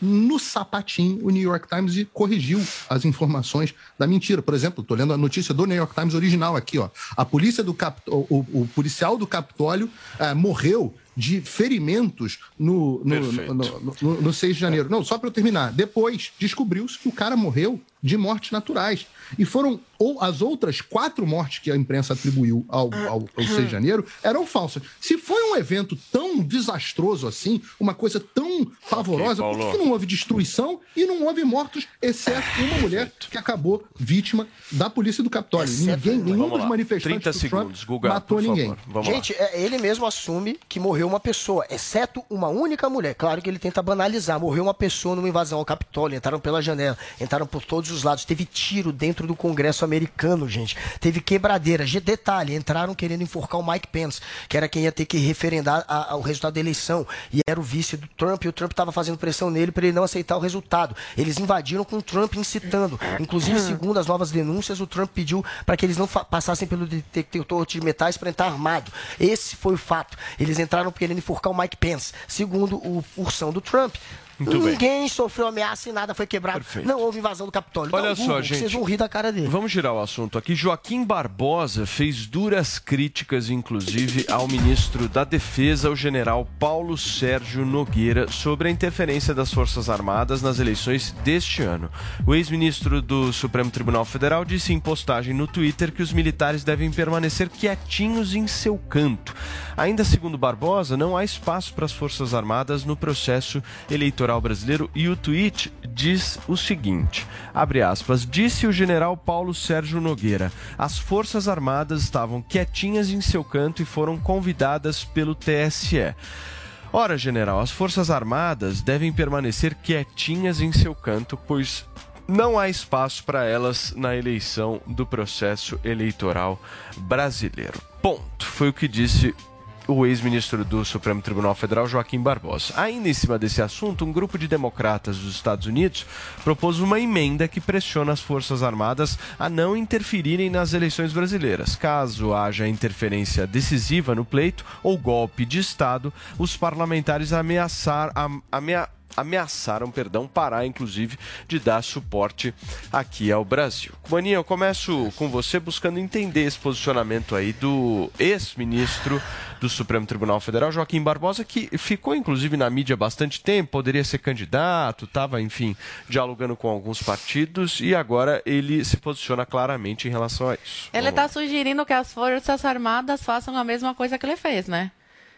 no sapatinho, o New York Times corrigiu as informações da mentira. Por exemplo, estou lendo a notícia do New York Times original aqui, ó. A polícia do Cap... o, o, policial do Capitólio eh, morreu de ferimentos no, no, no, no, no 6 de janeiro. Não, só para eu terminar. Depois descobriu-se que o cara morreu de mortes naturais. E foram ou as outras quatro mortes que a imprensa atribuiu ao, ao, ao 6 de janeiro eram falsas. Se foi um evento tão desastroso assim, uma coisa tão pavorosa, okay, por que não houve destruição e não houve mortos, exceto uma mulher que acabou vítima da polícia do Capitólio? Ninguém, nenhum dos manifestantes 30 segundos, Guga, matou ninguém. Gente, é, ele mesmo assume que morreu uma pessoa, exceto uma única mulher. Claro que ele tenta banalizar. Morreu uma pessoa numa invasão ao Capitólio, entraram pela janela, entraram por todos os lados. Teve tiro dentro do Congresso americano, gente. Teve quebradeira. Detalhe, entraram querendo enforcar o Mike Pence, que era quem ia ter que referendar a, a, o resultado da eleição. E era o vice do Trump, e o Trump estava fazendo pressão nele para ele não aceitar o resultado. Eles invadiram com o Trump incitando. Inclusive, segundo as novas denúncias, o Trump pediu para que eles não passassem pelo detector de metais para entrar armado. Esse foi o fato. Eles entraram querendo enforcar o Mike Pence. Segundo o ursão do Trump, muito Ninguém bem. sofreu ameaça e nada foi quebrado. Perfeito. Não houve invasão do Capitólio. Olha Não, só, Google, gente. Vocês vão rir da cara dele. Vamos girar o assunto aqui. Joaquim Barbosa fez duras críticas, inclusive, ao ministro da Defesa, o general Paulo Sérgio Nogueira, sobre a interferência das Forças Armadas nas eleições deste ano. O ex-ministro do Supremo Tribunal Federal disse em postagem no Twitter que os militares devem permanecer quietinhos em seu canto. Ainda segundo Barbosa, não há espaço para as Forças Armadas no processo eleitoral brasileiro e o tweet diz o seguinte: abre aspas, disse o general Paulo Sérgio Nogueira. As Forças Armadas estavam quietinhas em seu canto e foram convidadas pelo TSE. Ora, general, as Forças Armadas devem permanecer quietinhas em seu canto, pois não há espaço para elas na eleição do processo eleitoral brasileiro. Ponto. Foi o que disse o ex-ministro do Supremo Tribunal Federal, Joaquim Barbosa. Ainda em cima desse assunto, um grupo de democratas dos Estados Unidos propôs uma emenda que pressiona as Forças Armadas a não interferirem nas eleições brasileiras. Caso haja interferência decisiva no pleito ou golpe de Estado, os parlamentares ameaçar, amea, ameaçaram, perdão, parar inclusive de dar suporte aqui ao Brasil. Maninha, eu começo com você buscando entender esse posicionamento aí do ex-ministro do Supremo Tribunal Federal, Joaquim Barbosa, que ficou inclusive na mídia há bastante tempo, poderia ser candidato, estava, enfim, dialogando com alguns partidos e agora ele se posiciona claramente em relação a isso. Ele está sugerindo que as Forças Armadas façam a mesma coisa que ele fez, né?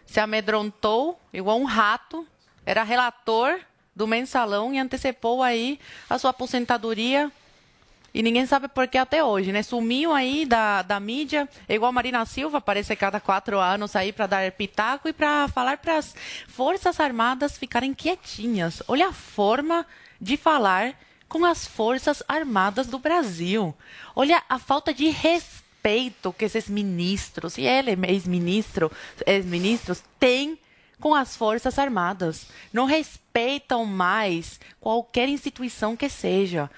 Se amedrontou igual um rato era relator do mensalão e antecipou aí a sua aposentadoria. E ninguém sabe por que até hoje, né? Sumiu aí da, da mídia, igual a Marina Silva, aparece cada quatro anos aí para dar pitaco e para falar para as Forças Armadas ficarem quietinhas. Olha a forma de falar com as Forças Armadas do Brasil. Olha a falta de respeito que esses ministros, e ele, ex-ministro, ex-ministros, têm com as Forças Armadas. Não respeitam mais qualquer instituição que seja.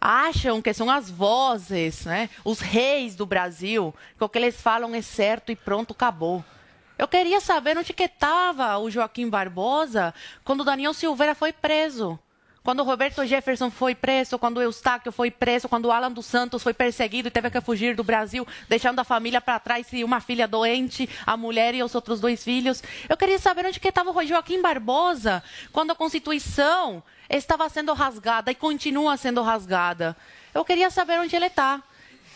Acham que são as vozes, né? os reis do Brasil, que o que eles falam é certo e pronto, acabou. Eu queria saber onde que estava o Joaquim Barbosa quando Daniel Silveira foi preso. Quando o Roberto Jefferson foi preso, quando o Eustáquio foi preso, quando o Alan dos Santos foi perseguido e teve que fugir do Brasil, deixando a família para trás e uma filha doente, a mulher e os outros dois filhos. Eu queria saber onde que estava o Joaquim Barbosa quando a Constituição estava sendo rasgada e continua sendo rasgada. Eu queria saber onde ele está.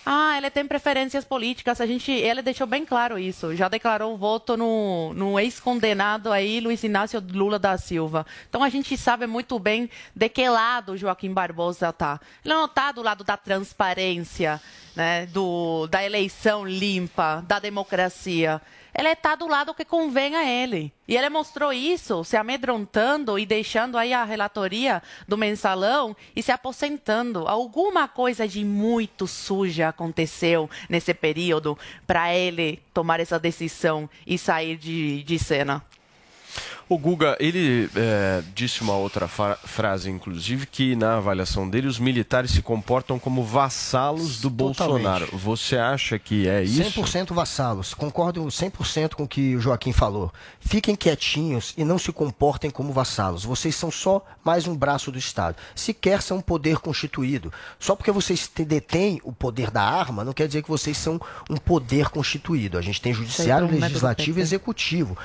Ah, ele tem preferências políticas. A gente, ele deixou bem claro isso. Já declarou o voto no, no ex-condenado aí, Luiz Inácio Lula da Silva. Então a gente sabe muito bem de que lado Joaquim Barbosa está. Ele não está do lado da transparência, né, do, da eleição limpa, da democracia ele está do lado que convém a ele. E ele mostrou isso se amedrontando e deixando aí a relatoria do mensalão e se aposentando. Alguma coisa de muito suja aconteceu nesse período para ele tomar essa decisão e sair de, de cena. O Guga, ele é, disse uma outra frase, inclusive, que na avaliação dele os militares se comportam como vassalos do Totalmente. Bolsonaro. Você acha que é isso? 100% vassalos. Concordo 100% com o que o Joaquim falou. Fiquem quietinhos e não se comportem como vassalos. Vocês são só mais um braço do Estado. Sequer são um poder constituído. Só porque vocês detêm o poder da arma, não quer dizer que vocês são um poder constituído. A gente tem judiciário, legislativo e executivo.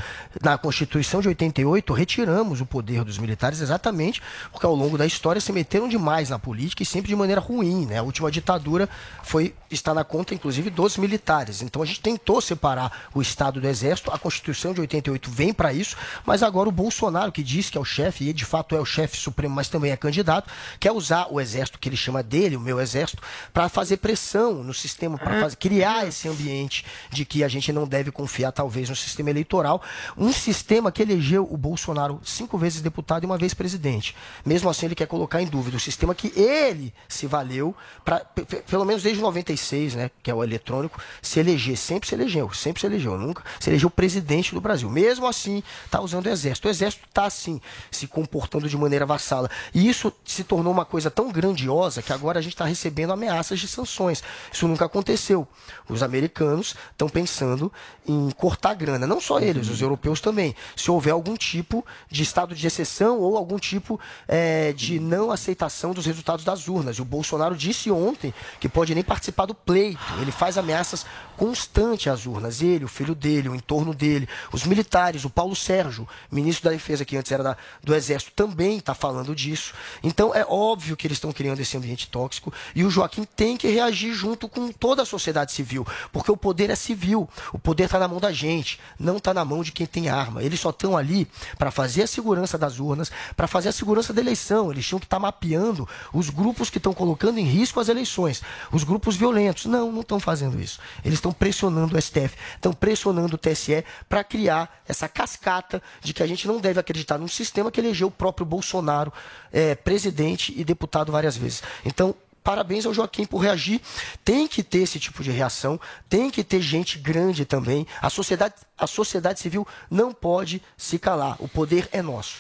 Na Constituição de 80 88, retiramos o poder dos militares exatamente porque ao longo da história se meteram demais na política e sempre de maneira ruim. Né? A última ditadura foi está na conta, inclusive, dos militares. Então a gente tentou separar o Estado do Exército. A Constituição de 88 vem para isso, mas agora o Bolsonaro, que diz que é o chefe, e de fato é o chefe supremo, mas também é candidato, quer usar o Exército, que ele chama dele, o meu Exército, para fazer pressão no sistema, para criar esse ambiente de que a gente não deve confiar, talvez, no sistema eleitoral. Um sistema que elegeu o Bolsonaro cinco vezes deputado e uma vez presidente. Mesmo assim, ele quer colocar em dúvida o sistema que ele se valeu, pra, pelo menos desde 96, né, que é o eletrônico, se eleger. Sempre se elegeu, sempre se elegeu. Nunca se elegeu presidente do Brasil. Mesmo assim, está usando o Exército. O Exército está, assim, se comportando de maneira vassala. E isso se tornou uma coisa tão grandiosa que agora a gente está recebendo ameaças de sanções. Isso nunca aconteceu. Os americanos estão pensando em cortar grana. Não só eles, os europeus também. Se houver algum tipo de estado de exceção ou algum tipo é, de não aceitação dos resultados das urnas. O Bolsonaro disse ontem que pode nem participar do pleito. Ele faz ameaças constantes às urnas. Ele, o filho dele, o entorno dele, os militares, o Paulo Sérgio, ministro da Defesa, que antes era da, do Exército, também está falando disso. Então é óbvio que eles estão criando esse ambiente tóxico e o Joaquim tem que reagir junto com toda a sociedade civil, porque o poder é civil, o poder está na mão da gente, não está na mão de quem tem arma. Eles só estão ali para fazer a segurança das urnas, para fazer a segurança da eleição. Eles tinham que estar tá mapeando os grupos que estão colocando em risco as eleições, os grupos violentos. Não, não estão fazendo isso. Eles estão pressionando o STF, estão pressionando o TSE para criar essa cascata de que a gente não deve acreditar num sistema que elegeu o próprio Bolsonaro é, presidente e deputado várias vezes. Então, parabéns ao Joaquim por reagir. Tem que ter esse tipo de reação, tem que ter gente grande também. A sociedade, a sociedade civil não pode se calar. O poder é nosso.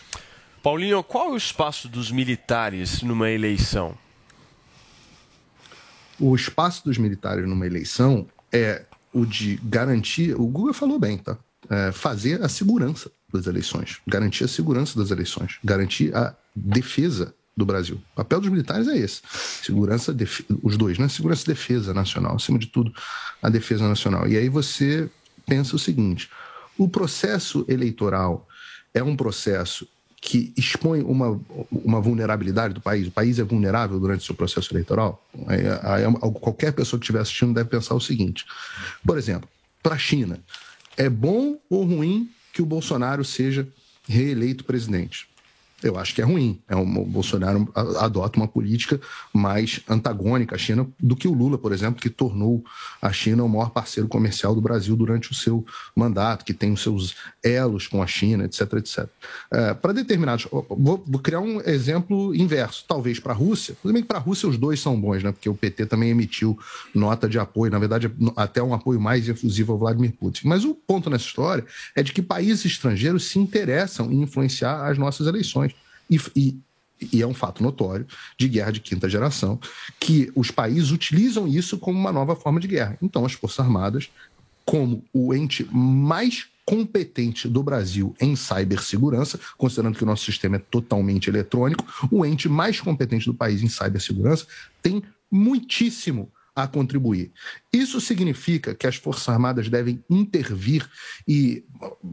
Paulinho, qual é o espaço dos militares numa eleição? O espaço dos militares numa eleição é o de garantir. O Google falou bem, tá? É fazer a segurança das eleições, garantir a segurança das eleições, garantir a defesa do Brasil. O papel dos militares é esse: segurança, os dois, né? Segurança e defesa nacional, acima de tudo, a defesa nacional. E aí você pensa o seguinte: o processo eleitoral é um processo que expõe uma, uma vulnerabilidade do país. O país é vulnerável durante o seu processo eleitoral. Aí, aí, qualquer pessoa que estiver assistindo deve pensar o seguinte: por exemplo, para a China, é bom ou ruim que o Bolsonaro seja reeleito presidente? Eu acho que é ruim. É um, o Bolsonaro adota uma política mais antagônica à China do que o Lula, por exemplo, que tornou a China o maior parceiro comercial do Brasil durante o seu mandato, que tem os seus elos com a China, etc, etc. para determinados, vou, vou criar um exemplo inverso, talvez para a Rússia. Que para a Rússia os dois são bons, né? Porque o PT também emitiu nota de apoio, na verdade até um apoio mais efusivo ao Vladimir Putin. Mas o ponto nessa história é de que países estrangeiros se interessam em influenciar as nossas eleições. E, e, e é um fato notório de guerra de quinta geração que os países utilizam isso como uma nova forma de guerra. Então, as Forças Armadas, como o ente mais competente do Brasil em cibersegurança, considerando que o nosso sistema é totalmente eletrônico, o ente mais competente do país em cibersegurança tem muitíssimo a contribuir. Isso significa que as Forças Armadas devem intervir e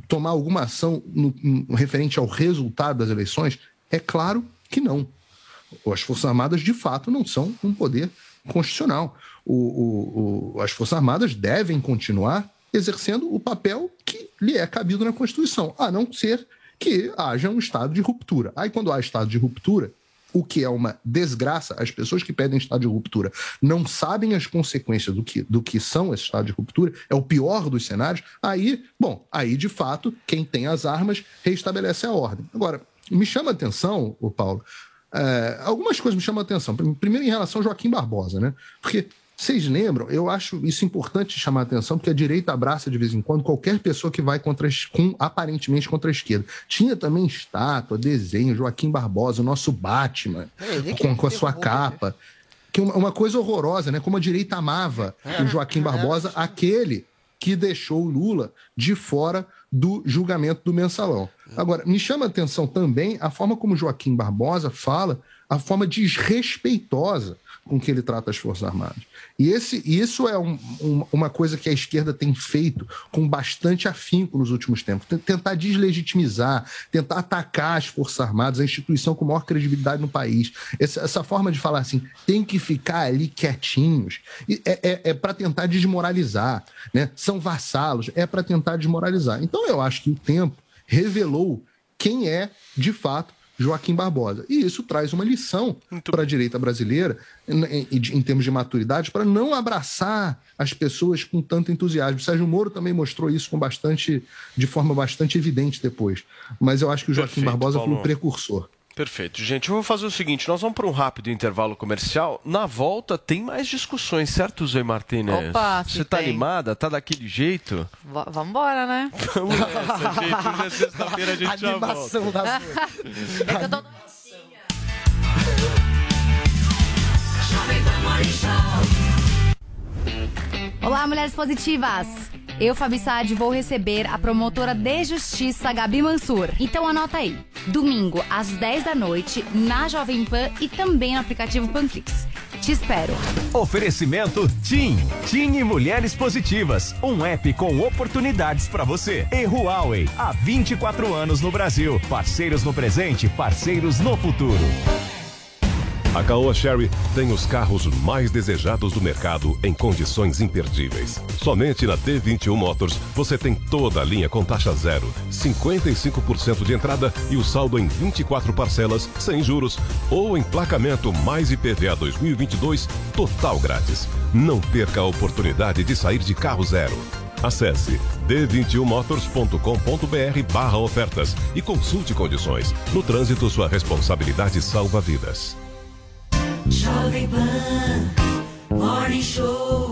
tomar alguma ação no, no, referente ao resultado das eleições? É claro que não. As Forças Armadas, de fato, não são um poder constitucional. O, o, o, as Forças Armadas devem continuar exercendo o papel que lhe é cabido na Constituição, a não ser que haja um estado de ruptura. Aí, quando há estado de ruptura, o que é uma desgraça, as pessoas que pedem estado de ruptura não sabem as consequências do que, do que são esse estado de ruptura, é o pior dos cenários, aí, bom, aí de fato, quem tem as armas restabelece a ordem. Agora, me chama a atenção, o Paulo, é, algumas coisas me chamam a atenção. Primeiro, em relação ao Joaquim Barbosa, né? Porque vocês lembram, eu acho isso importante chamar a atenção, porque a direita abraça de vez em quando qualquer pessoa que vai contra, com, aparentemente contra a esquerda. Tinha também estátua, desenho, Joaquim Barbosa, o nosso Batman, É, com, com a sua capa. Que uma, uma coisa horrorosa, né? Como a direita amava o Joaquim Barbosa, aquele que deixou o Lula de fora do julgamento do mensalão. Agora, me chama a atenção também a forma como Joaquim Barbosa fala, a forma desrespeitosa com que ele trata as Forças Armadas. E esse, isso é um, um, uma coisa que a esquerda tem feito com bastante afinco nos últimos tempos. Tentar deslegitimizar, tentar atacar as Forças Armadas, a instituição com maior credibilidade no país. Essa, essa forma de falar assim, tem que ficar ali quietinhos, é, é, é para tentar desmoralizar. Né? São vassalos, é para tentar desmoralizar. Então eu acho que o tempo revelou quem é, de fato, Joaquim Barbosa. E isso traz uma lição para a direita brasileira, em, em, em, termos de maturidade, para não abraçar as pessoas com tanto entusiasmo. Sérgio Moro também mostrou isso com bastante, de forma bastante evidente depois. Mas eu acho que o Joaquim Perfeito, Barbosa Paulo. foi um precursor. Perfeito. Gente, eu vou fazer o seguinte: nós vamos para um rápido intervalo comercial. Na volta tem mais discussões, certo, Zoe Martinez? Opa, Você tá tem. animada? Tá daquele jeito? V- vambora, né? Vamos nessa, gente. Hoje é sexta-feira, a gente já Animação volta. da É que eu tô Olá, mulheres positivas! Eu, Fabi Saad, vou receber a promotora de justiça Gabi Mansur. Então anota aí. Domingo, às 10 da noite, na Jovem Pan e também no aplicativo Panflix. Te espero. Oferecimento TIM. TIM e Mulheres Positivas. Um app com oportunidades para você. E Huawei. Há 24 anos no Brasil. Parceiros no presente, parceiros no futuro. A Caoa Sherry tem os carros mais desejados do mercado em condições imperdíveis. Somente na D21 Motors você tem toda a linha com taxa zero, 55% de entrada e o saldo em 24 parcelas sem juros ou emplacamento mais IPVA 2022 total grátis. Não perca a oportunidade de sair de carro zero. Acesse d21motors.com.br barra ofertas e consulte condições. No trânsito, sua responsabilidade salva vidas. Jovem Pan Morning Show.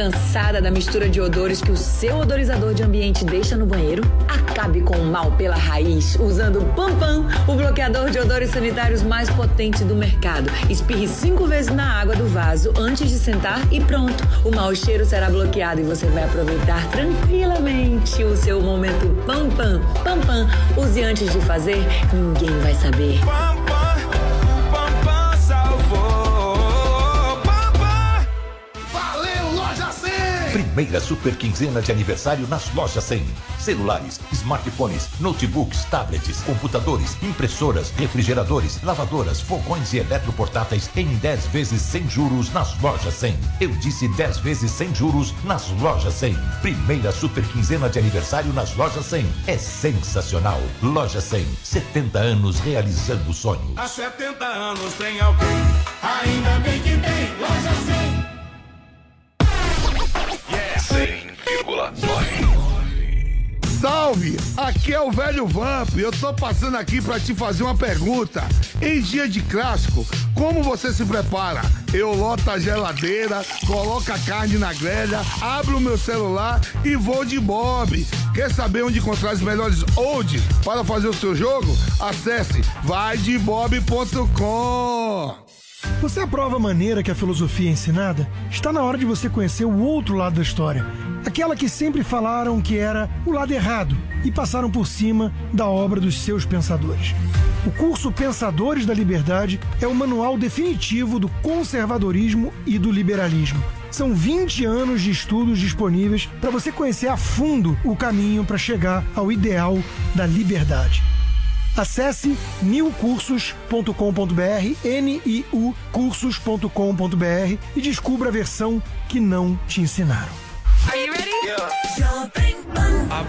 Cansada da mistura de odores que o seu odorizador de ambiente deixa no banheiro? Acabe com o mal pela raiz usando o Pampam, o bloqueador de odores sanitários mais potente do mercado. Espirre cinco vezes na água do vaso antes de sentar e pronto. O mau cheiro será bloqueado e você vai aproveitar tranquilamente o seu momento Pampam. Pampam, use antes de fazer, ninguém vai saber. Pampam Primeira super quinzena de aniversário nas lojas 100. Celulares, smartphones, notebooks, tablets, computadores, impressoras, refrigeradores, lavadoras, fogões e eletroportáteis em 10 vezes sem juros nas lojas 100. Eu disse 10 vezes sem juros nas lojas 100. Primeira super quinzena de aniversário nas lojas 100. É sensacional. Loja 100, 70 anos realizando sonhos. Há 70 anos tem alguém, ainda bem que tem loja 100. Salve! Aqui é o velho Vamp. Eu tô passando aqui pra te fazer uma pergunta. Em dia de clássico, como você se prepara? Eu loto a geladeira, coloco a carne na grelha, abro o meu celular e vou de Bob. Quer saber onde encontrar os melhores odds para fazer o seu jogo? Acesse vaidebob.com. Você aprova a maneira que a filosofia é ensinada? Está na hora de você conhecer o outro lado da história. Aquela que sempre falaram que era o lado errado e passaram por cima da obra dos seus pensadores. O curso Pensadores da Liberdade é o manual definitivo do conservadorismo e do liberalismo. São 20 anos de estudos disponíveis para você conhecer a fundo o caminho para chegar ao ideal da liberdade. Acesse niucursos.com.br, N-I-U cursos.com.br e descubra a versão que não te ensinaram. Are you ready? I've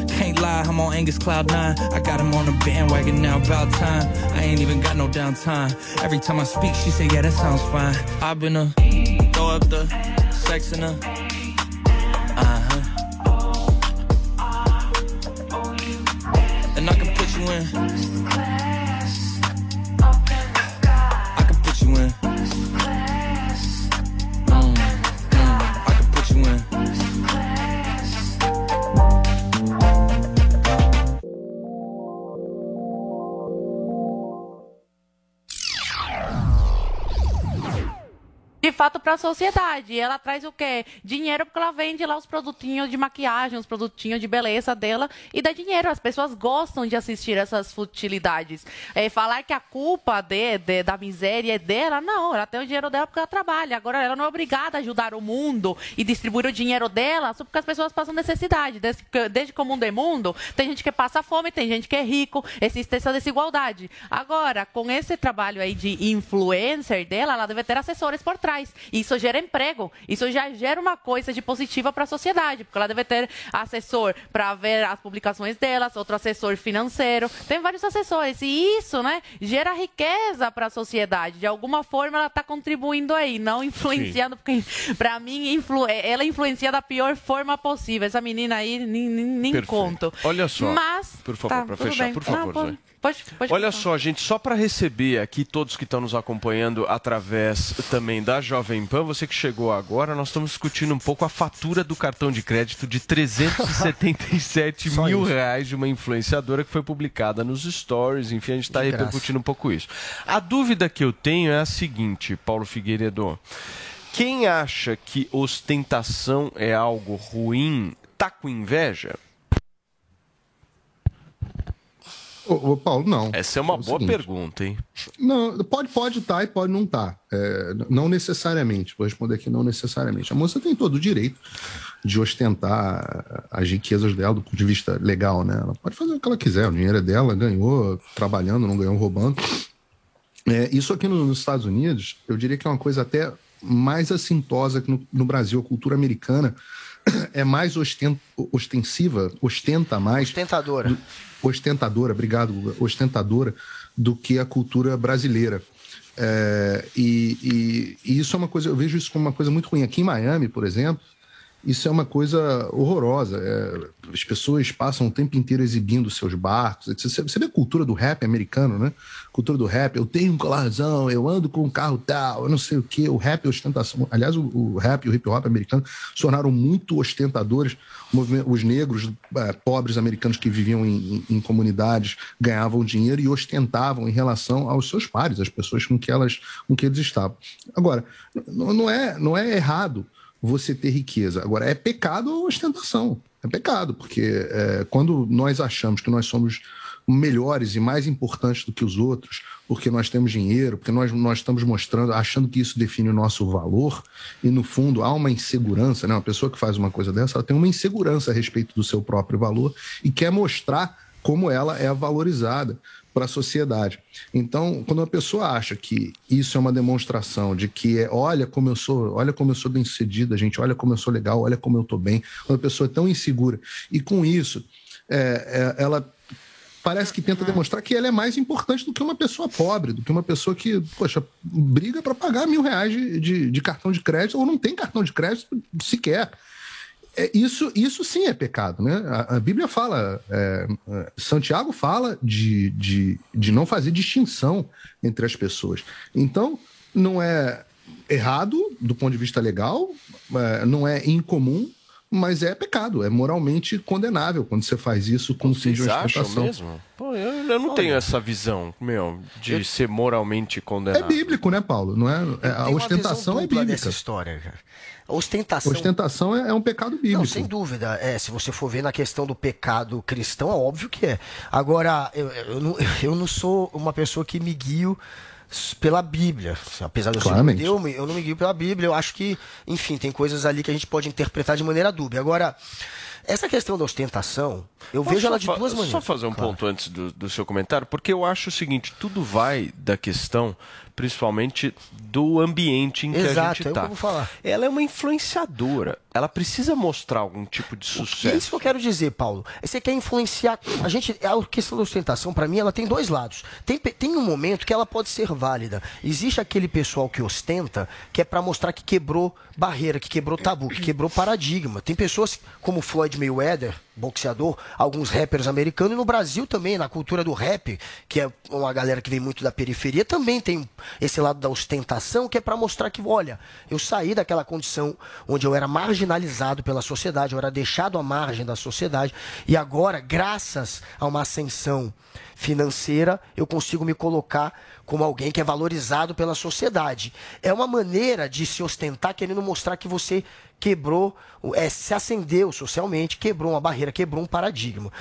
I'm on Angus Cloud 9. I got him on the bandwagon now, about time. I ain't even got no downtime. Every time I speak, she say, yeah, that sounds fine. I've been a throw up the sex in a uh huh. And I can put you in. Para a sociedade. Ela traz o quê? Dinheiro porque ela vende lá os produtinhos de maquiagem, os produtinhos de beleza dela e dá dinheiro. As pessoas gostam de assistir essas futilidades. É, falar que a culpa de, de, da miséria é dela, não. Ela tem o dinheiro dela porque ela trabalha. Agora ela não é obrigada a ajudar o mundo e distribuir o dinheiro dela só porque as pessoas passam necessidade. Desde, desde que o mundo é mundo, tem gente que passa fome, tem gente que é rico, existe essa desigualdade. Agora, com esse trabalho aí de influencer dela, ela deve ter assessores por trás. Isso gera emprego. Isso já gera uma coisa de positiva para a sociedade, porque ela deve ter assessor para ver as publicações delas, outro assessor financeiro. Tem vários assessores. E isso, né, gera riqueza para a sociedade. De alguma forma, ela está contribuindo aí, não influenciando, porque para mim, influ- ela influencia da pior forma possível. Essa menina aí, nem, nem, Perfeito. conto. Olha só. Mas, por favor, tá, para fechar, bem. por Não, favor, Zói. Pode, pode Olha só, gente, só para receber aqui todos que estão nos acompanhando através também da Jovem Pan, você que chegou agora, nós estamos discutindo um pouco a fatura do cartão de crédito de 377 Só mil isso. reais de uma influenciadora que foi publicada nos stories, enfim, a gente está repercutindo um pouco isso. A dúvida que eu tenho é a seguinte, Paulo Figueiredo. Quem acha que ostentação é algo ruim, tá com inveja? Ô, ô, Paulo, não. Essa é uma o boa seguinte. pergunta, hein? Não, pode pode estar e pode não estar. É, não necessariamente. Vou responder aqui não necessariamente. A moça tem todo o direito de ostentar as riquezas dela do ponto de vista legal, né? Ela pode fazer o que ela quiser. O dinheiro é dela, ganhou trabalhando, não ganhou roubando. É, isso aqui no- nos Estados Unidos, eu diria que é uma coisa até mais assintosa que no, no Brasil. A cultura americana é mais osten- ostensiva, ostenta mais. Ostentadora. do- ostentadora, obrigado, Guga, ostentadora do que a cultura brasileira. É, e, e- e isso é uma coisa, eu vejo isso como uma coisa muito ruim. Aqui em Miami, por exemplo, isso é uma coisa horrorosa. É, as pessoas passam o tempo inteiro exibindo seus barcos. etc. Você, vê a cultura do rap americano, né? Cultura do rap, eu tenho um colarzão, eu ando com um carro tal, eu não sei o quê. O rap é ostentação. Aliás, o, o rap e o hip hop americano se tornaram muito ostentadores. Os negros eh, pobres americanos que viviam em, em- em comunidades ganhavam dinheiro e ostentavam em relação aos seus pares, as pessoas com que elas, com que eles estavam. Agora, não é, não é errado você ter riqueza. Agora, é pecado a ostentação. É pecado, porque é, quando nós achamos que nós somos melhores e mais importantes do que os outros, porque nós temos dinheiro, porque nós, nós estamos mostrando, achando que isso define o nosso valor, e no fundo há uma insegurança, né? Uma pessoa que faz uma coisa dessa, ela tem uma insegurança a respeito do seu próprio valor e quer mostrar como ela é valorizada para a sociedade. Então, quando uma pessoa acha que isso é uma demonstração de que é, olha como eu sou, olha como eu sou bem sucedida, gente, olha como eu sou legal, olha como eu estou bem, quando a pessoa é tão insegura e com isso é, é, ela parece que tenta demonstrar que ela é mais importante do que uma pessoa pobre, do que uma pessoa que, poxa, briga para pagar mil reais de, de, de cartão de crédito ou não tem cartão de crédito sequer. É, isso, isso sim é pecado, né? A, a Bíblia fala, é, é, Santiago fala de, de, de não fazer distinção entre as pessoas. Então, não é errado do ponto de vista legal, é, não é incomum, mas é pecado, é moralmente condenável quando você faz isso com de Vocês uma acham ostentação. mesmo? Pô, eu, eu não tenho essa visão, meu, de ser moralmente É condenado. bíblico, né, Paulo? Não é, é- a Tem uma ostentação é bíblica. dessa história, cara. Ostentação. Ostentação é, é um pecado bíblico. Não, sem dúvida. É, se você for ver na questão do pecado cristão, é óbvio que é. Agora, eu, eu, não, eu não sou uma pessoa que me guio pela Bíblia. Apesar de eu ser Claramente. judeu, eu não me guio pela Bíblia. Eu acho que, enfim, tem coisas ali que a gente pode interpretar de maneira dúbia. Agora, essa questão da ostentação, eu Posso vejo ela de duas maneiras. Só fazer um ponto antes do, do seu comentário, porque eu acho o seguinte: tudo vai da questão, principalmente do ambiente em que a Exato, gente é está. falar. Ela é uma influenciadora. Ela precisa mostrar algum tipo de É sucesso. isso que eu quero dizer, Paulo. Você quer influenciar. A gente. A questão da ostentação, para mim, ela tem dois lados. Tem, tem um momento que ela pode ser válida. Existe aquele pessoal que ostenta, que é para mostrar que quebrou barreira, que quebrou tabu, que quebrou paradigma. Tem pessoas como Floyd Mayweather, boxeador, alguns rappers americanos, e no Brasil também, na cultura do rap, que é uma galera que vem muito da periferia, também tem esse lado da ostentação, que é para mostrar que, olha, eu saí daquela condição onde eu era marginalizado pela sociedade, era deixado à margem da sociedade, e agora, graças a uma ascensão financeira, eu consigo me colocar como alguém que é valorizado pela sociedade. É uma maneira de se ostentar, querendo mostrar que você quebrou, é, se acendeu socialmente, quebrou uma barreira, quebrou um paradigma.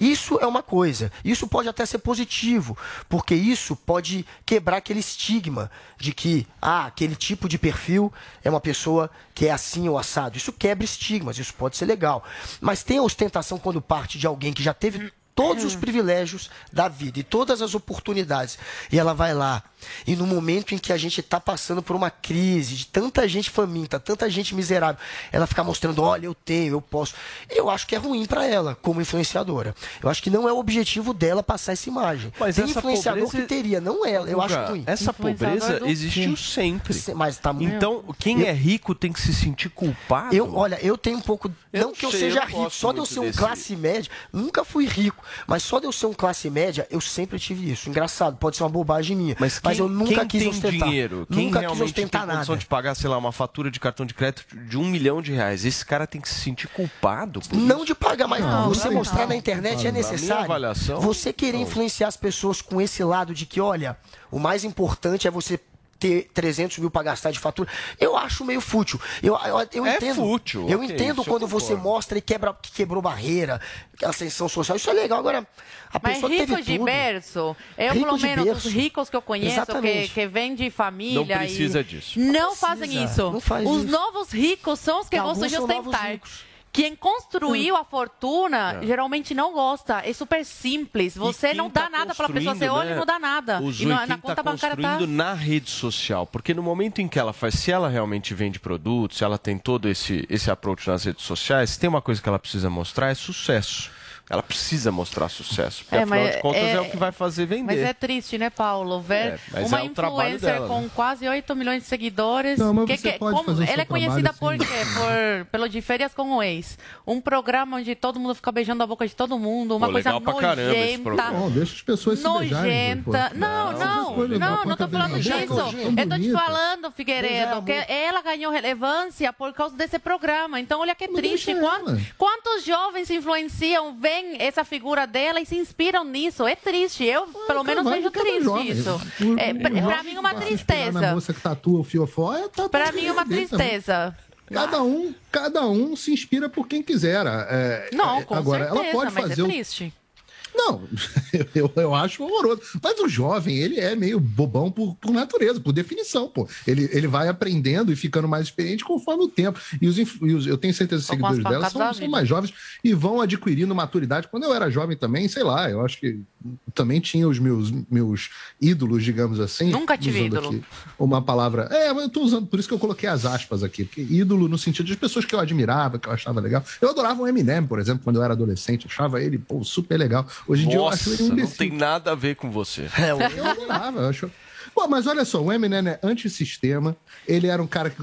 Isso é uma coisa. Isso pode até ser positivo, porque isso pode quebrar aquele estigma de que ah, aquele tipo de perfil é uma pessoa que é assim ou assado. Isso quebra estigmas, isso pode ser legal. Mas tem a ostentação quando parte de alguém que já teve todos os privilégios da vida e todas as oportunidades. E ela vai lá. E no momento em que a gente está passando por uma crise, de tanta gente faminta, tanta gente miserável, ela fica mostrando: olha, eu tenho, eu posso. Eu acho que é ruim para ela, como influenciadora. Eu acho que não é o objetivo dela passar essa imagem. Mas Tem essa influenciador pobreza- que teria, não ela. Eu acho ruim. Essa pobreza existiu sempre. Mas tá muito- Então, quem é rico tem que se sentir culpado. Eu, olha, eu tenho um pouco. Eu não que eu sei, seja eu rico, gosto só de eu ser um desse- classe média, nunca fui rico. Mas só de eu ser um classe média, eu sempre tive isso. Engraçado, pode ser uma bobagem minha. Mas, quem, eu nunca quem quis tem ostentar. dinheiro, quem nunca quis realmente ostentar tem condição nada. de pagar, sei lá, uma fatura de cartão de crédito de um milhão de reais, esse cara tem que se sentir culpado por Não isso? de pagar, mas Não, você não, mostrar não. na internet é necessário. avaliação, você querer influenciar as pessoas com esse lado de que, olha, o mais importante é você ter 300 mil para gastar de fatura, eu acho meio fútil. Eu, eu, eu É entendo. fútil, eu ok, entendo isso eu quando você mostra e quebra, que quebrou barreira, ascensão social. Isso é legal. Agora, a Mas pessoa teve rico de tudo. berço, eu Rico pelo de menos berço. os ricos que eu conheço, que, Exatamente. que vêm de família. Não precisa e disso. Não fazem isso. Não faz os isso. novos ricos são os que gostam de são novos ostentar. Quem construiu a fortuna É. geralmente não gosta. É super simples. Você não dá nada para a pessoa. Você construindo, olha né? e não dá nada. E na, quem na tá conta bancária tá. construindo na rede social. Porque no momento em que ela faz, se ela realmente vende produtos, se ela tem todo esse, esse approach nas redes sociais, tem uma coisa que ela precisa mostrar, é sucesso. Ela precisa mostrar sucesso. Porque É, afinal de contas é, é- o que vai fazer vender. Mas é triste, né, Paulo? Ver É, uma é influencer dela, com né? quase 8 milhões de seguidores. Não, mas que, você que- pode como- ela é conhecida trabalho por quê? Por, pelo de férias com o ex. Um programa onde todo mundo fica beijando a boca de todo mundo. Uma Pô, coisa legal pra caramba esse nojenta. programa. Bom, deixa as pessoas se beijarem. Nojenta. Não, Não, não, não, não tô falando disso. É Eu tô te falando, Figueiredo, que ela ganhou relevância por causa desse programa. Então, olha que triste. Quantos, quantos jovens influenciam, veem essa figura dela e se inspiram nisso? É triste. Eu, pelo menos, vejo cada triste jovem. isso. O- É, o pra, mim, uma Na tristeza. moça que tatua o fiofó é tatuar Pra mim, uma dele também. tristeza. Cada um, cada um se inspira por quem quiser. É, Não, é, com agora, certeza, ela pode mas fazer é o triste. Não, eu, eu acho horroroso. Mas o jovem, ele é meio bobão por, por natureza, por definição, pô. Ele, ele vai aprendendo e ficando mais experiente conforme o tempo. E os, e os- eu tenho certeza que os seguidores dela são, são mais jovens e vão adquirindo maturidade. Quando eu era jovem também, sei lá, eu acho que também tinha os meus, meus ídolos, digamos assim. Nunca tive usando ídolo. aqui Uma palavra. É, mas eu tô usando, por isso que eu coloquei as aspas aqui. Porque ídolo no sentido de pessoas que eu admirava, que eu achava legal. Eu adorava o Eminem, por exemplo, quando eu era adolescente. Achava ele, pô, super legal. Hoje em dia eu acho ele um Nossa, não imbecil. tem nada a ver com você. Eu adorava, eu acho. Pô, mas olha só, o Eminem é antissistema. Ele era um cara que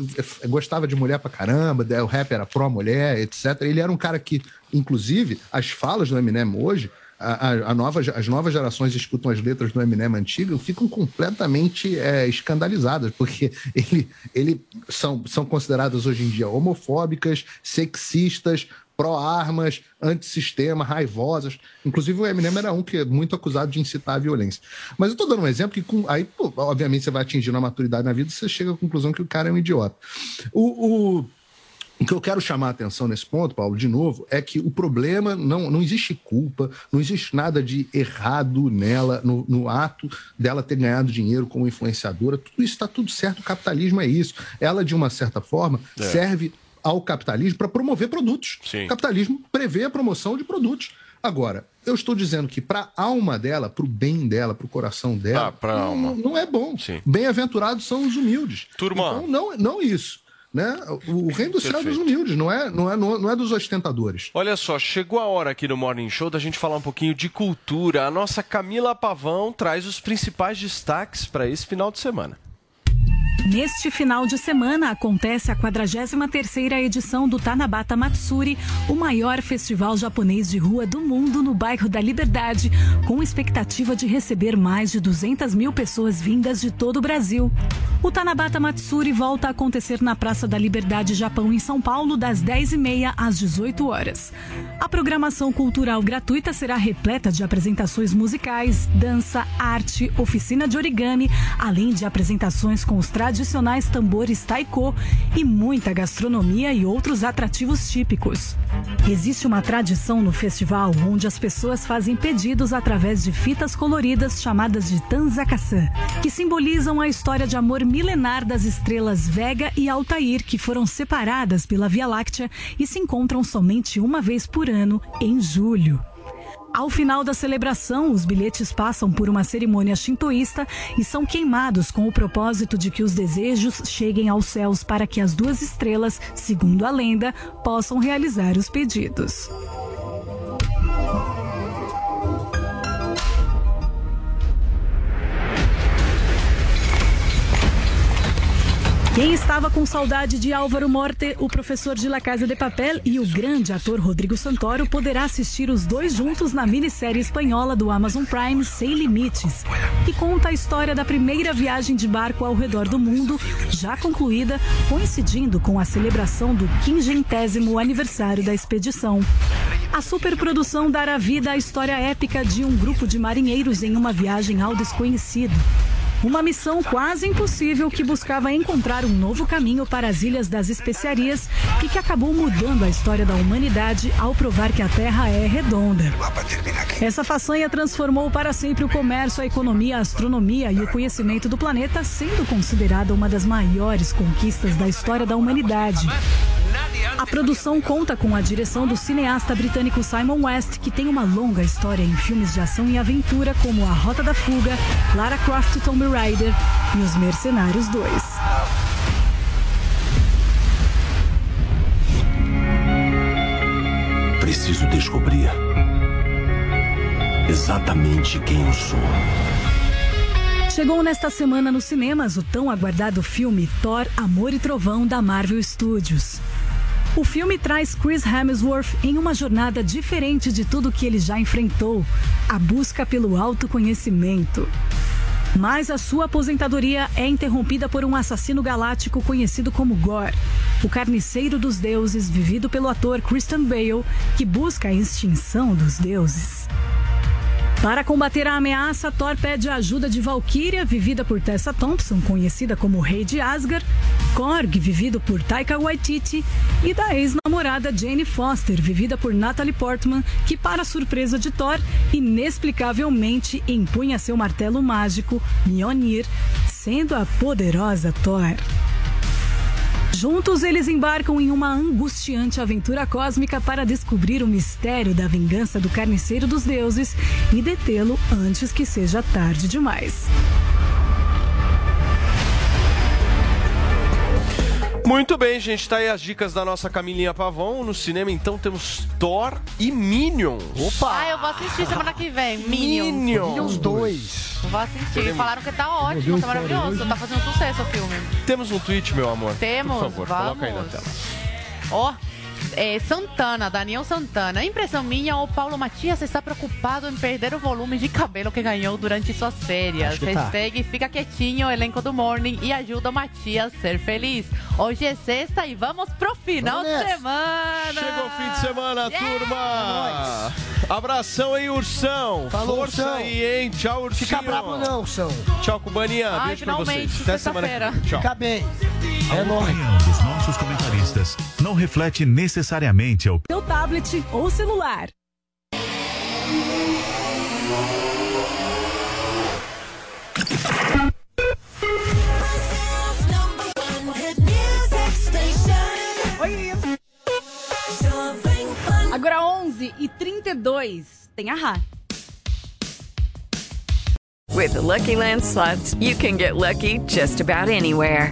gostava de mulher pra caramba, o rap era pró-mulher, etc. Ele era um cara que, inclusive, as falas do Eminem hoje, a, a- nova, as novas gerações escutam as letras do Eminem antigo ficam completamente eh, escandalizadas, porque ele, ele são, são consideradas hoje em dia homofóbicas, sexistas, pró-armas, antissistema, raivosas. Inclusive o Eminem era um que é muito acusado de incitar a violência. Mas eu tô dando um exemplo que, com, aí, pô, obviamente, você vai atingindo a maturidade na vida e você chega à conclusão que o cara é um idiota. O, o, o que eu quero chamar a atenção nesse ponto, Paulo, de novo, é que o problema não, não existe culpa, não existe nada de errado nela, no, no ato dela ter ganhado dinheiro como influenciadora. Tudo isso está tudo certo, o capitalismo é isso. Ela, de uma certa forma, É. serve ao capitalismo para promover produtos. Sim. O capitalismo prevê a promoção de produtos. Agora, eu estou dizendo que para a alma dela, para o bem dela, para o coração dela, Ah, não, alma. não é bom. Bem-aventurados são os humildes. Turma. Então, não, não isso. Né? O, o reino do céu é dos humildes, não, é, não é- não é dos ostentadores. Olha só, chegou a hora aqui no Morning Show da gente falar um pouquinho de cultura. A nossa Camila Pavão traz os principais destaques para esse final de semana. Neste final de semana acontece a 43ª edição do Tanabata Matsuri, o maior festival japonês de rua do mundo no bairro da Liberdade, com expectativa de receber mais de 200 mil pessoas vindas de todo o Brasil. O Tanabata Matsuri volta a acontecer na Praça da Liberdade Japão, em São Paulo, das 10h30 às 18 horas. A programação cultural gratuita será repleta de apresentações musicais, dança, arte, oficina de origami, além de apresentações com os tradicionais tambores taiko e muita gastronomia e outros atrativos típicos. Existe uma tradição no festival onde as pessoas fazem pedidos através de fitas coloridas chamadas de Tanzakasan, que simbolizam a história de amor milenar das estrelas Vega e Altair, que foram separadas pela Via Láctea e se encontram somente uma vez por ano, em julho. Ao final da celebração, os bilhetes passam por uma cerimônia shintoísta e são queimados com o propósito de que os desejos cheguem aos céus para que as duas estrelas, segundo a lenda, possam realizar os pedidos. Quem estava com saudade de Álvaro Morte, o professor de La Casa de Papel e o grande ator Rodrigo Santoro poderá assistir os dois juntos na minissérie espanhola do Amazon Prime Sem Limites, que conta a história da primeira viagem de barco ao redor do mundo, já concluída, coincidindo com a celebração do quingentésimo aniversário da expedição. A superprodução dará vida à história épica de um grupo de marinheiros em uma viagem ao desconhecido. Uma missão quase impossível que buscava encontrar um novo caminho para as Ilhas das Especiarias e que acabou mudando a história da humanidade ao provar que a Terra é redonda. Essa façanha transformou para sempre o comércio, a economia, a astronomia e o conhecimento do planeta, sendo considerada uma das maiores conquistas da história da humanidade. A produção conta com a direção do cineasta britânico Simon West, que tem uma longa história em filmes de ação e aventura como A Rota da Fuga, Lara Croft Tomb Raider e Os Mercenários 2. Preciso descobrir exatamente quem eu sou. Chegou nesta semana nos cinemas o tão aguardado filme Thor Amor e Trovão da Marvel Studios. O filme traz Chris Hemsworth em uma jornada diferente de tudo que ele já enfrentou a busca pelo autoconhecimento. Mas a sua aposentadoria é interrompida por um assassino galáctico conhecido como Gore, o carniceiro dos deuses, vivido pelo ator Christian Bale, que busca a extinção dos deuses. Para combater a ameaça, Thor pede a ajuda de Valkyria, vivida por Tessa Thompson, conhecida como Rei de Asgard, Korg, vivido por Taika Waititi, e da ex-namorada Jane Foster, vivida por Natalie Portman, que, para surpresa de Thor, inexplicavelmente empunha seu martelo mágico, Mjolnir, sendo a poderosa Thor. Juntos, eles embarcam em uma angustiante aventura cósmica para descobrir o mistério da vingança do carniceiro dos deuses e detê-lo antes que seja tarde demais. Muito bem, gente, tá aí as dicas da nossa Camilinha Pavão. No cinema, então, temos Thor e Minions. Opa! Ah, eu vou assistir semana que vem. Minions. Minions. Minions 2. Vou assistir. Falaram que tá ótimo, tá maravilhoso. Tá fazendo sucesso o filme. Temos um tweet, meu amor. Temos, Por favor, vamos. coloca aí na tela. Ó, é, Santana, Daniel Santana. Impressão minha, o Paulo Matias está preocupado em perder o volume de cabelo que ganhou durante suas férias. Tá. Hashtag fica quietinho, elenco do Morning e ajuda o Matias a ser feliz. Hoje é sexta e vamos pro final Vamos de nessa. semana. Chegou o fim de semana, turma! Abração aí, Ursão! Falou, Força Ursão. aí, hein? Tchau, Ursinho! Fica bravo não, Ursão. Tchau, Cubaninha. Ai, Beijo pra finalmente, vocês. Até semana que sexta-feira. vem. Tchau. Fica bem. A opinião dos nossos comentaristas não reflete necessariamente a Seu tablet ou celular. Oi. Agora 11 e 32 tem a Rá. With the Lucky Land slots, you can get lucky just about anywhere.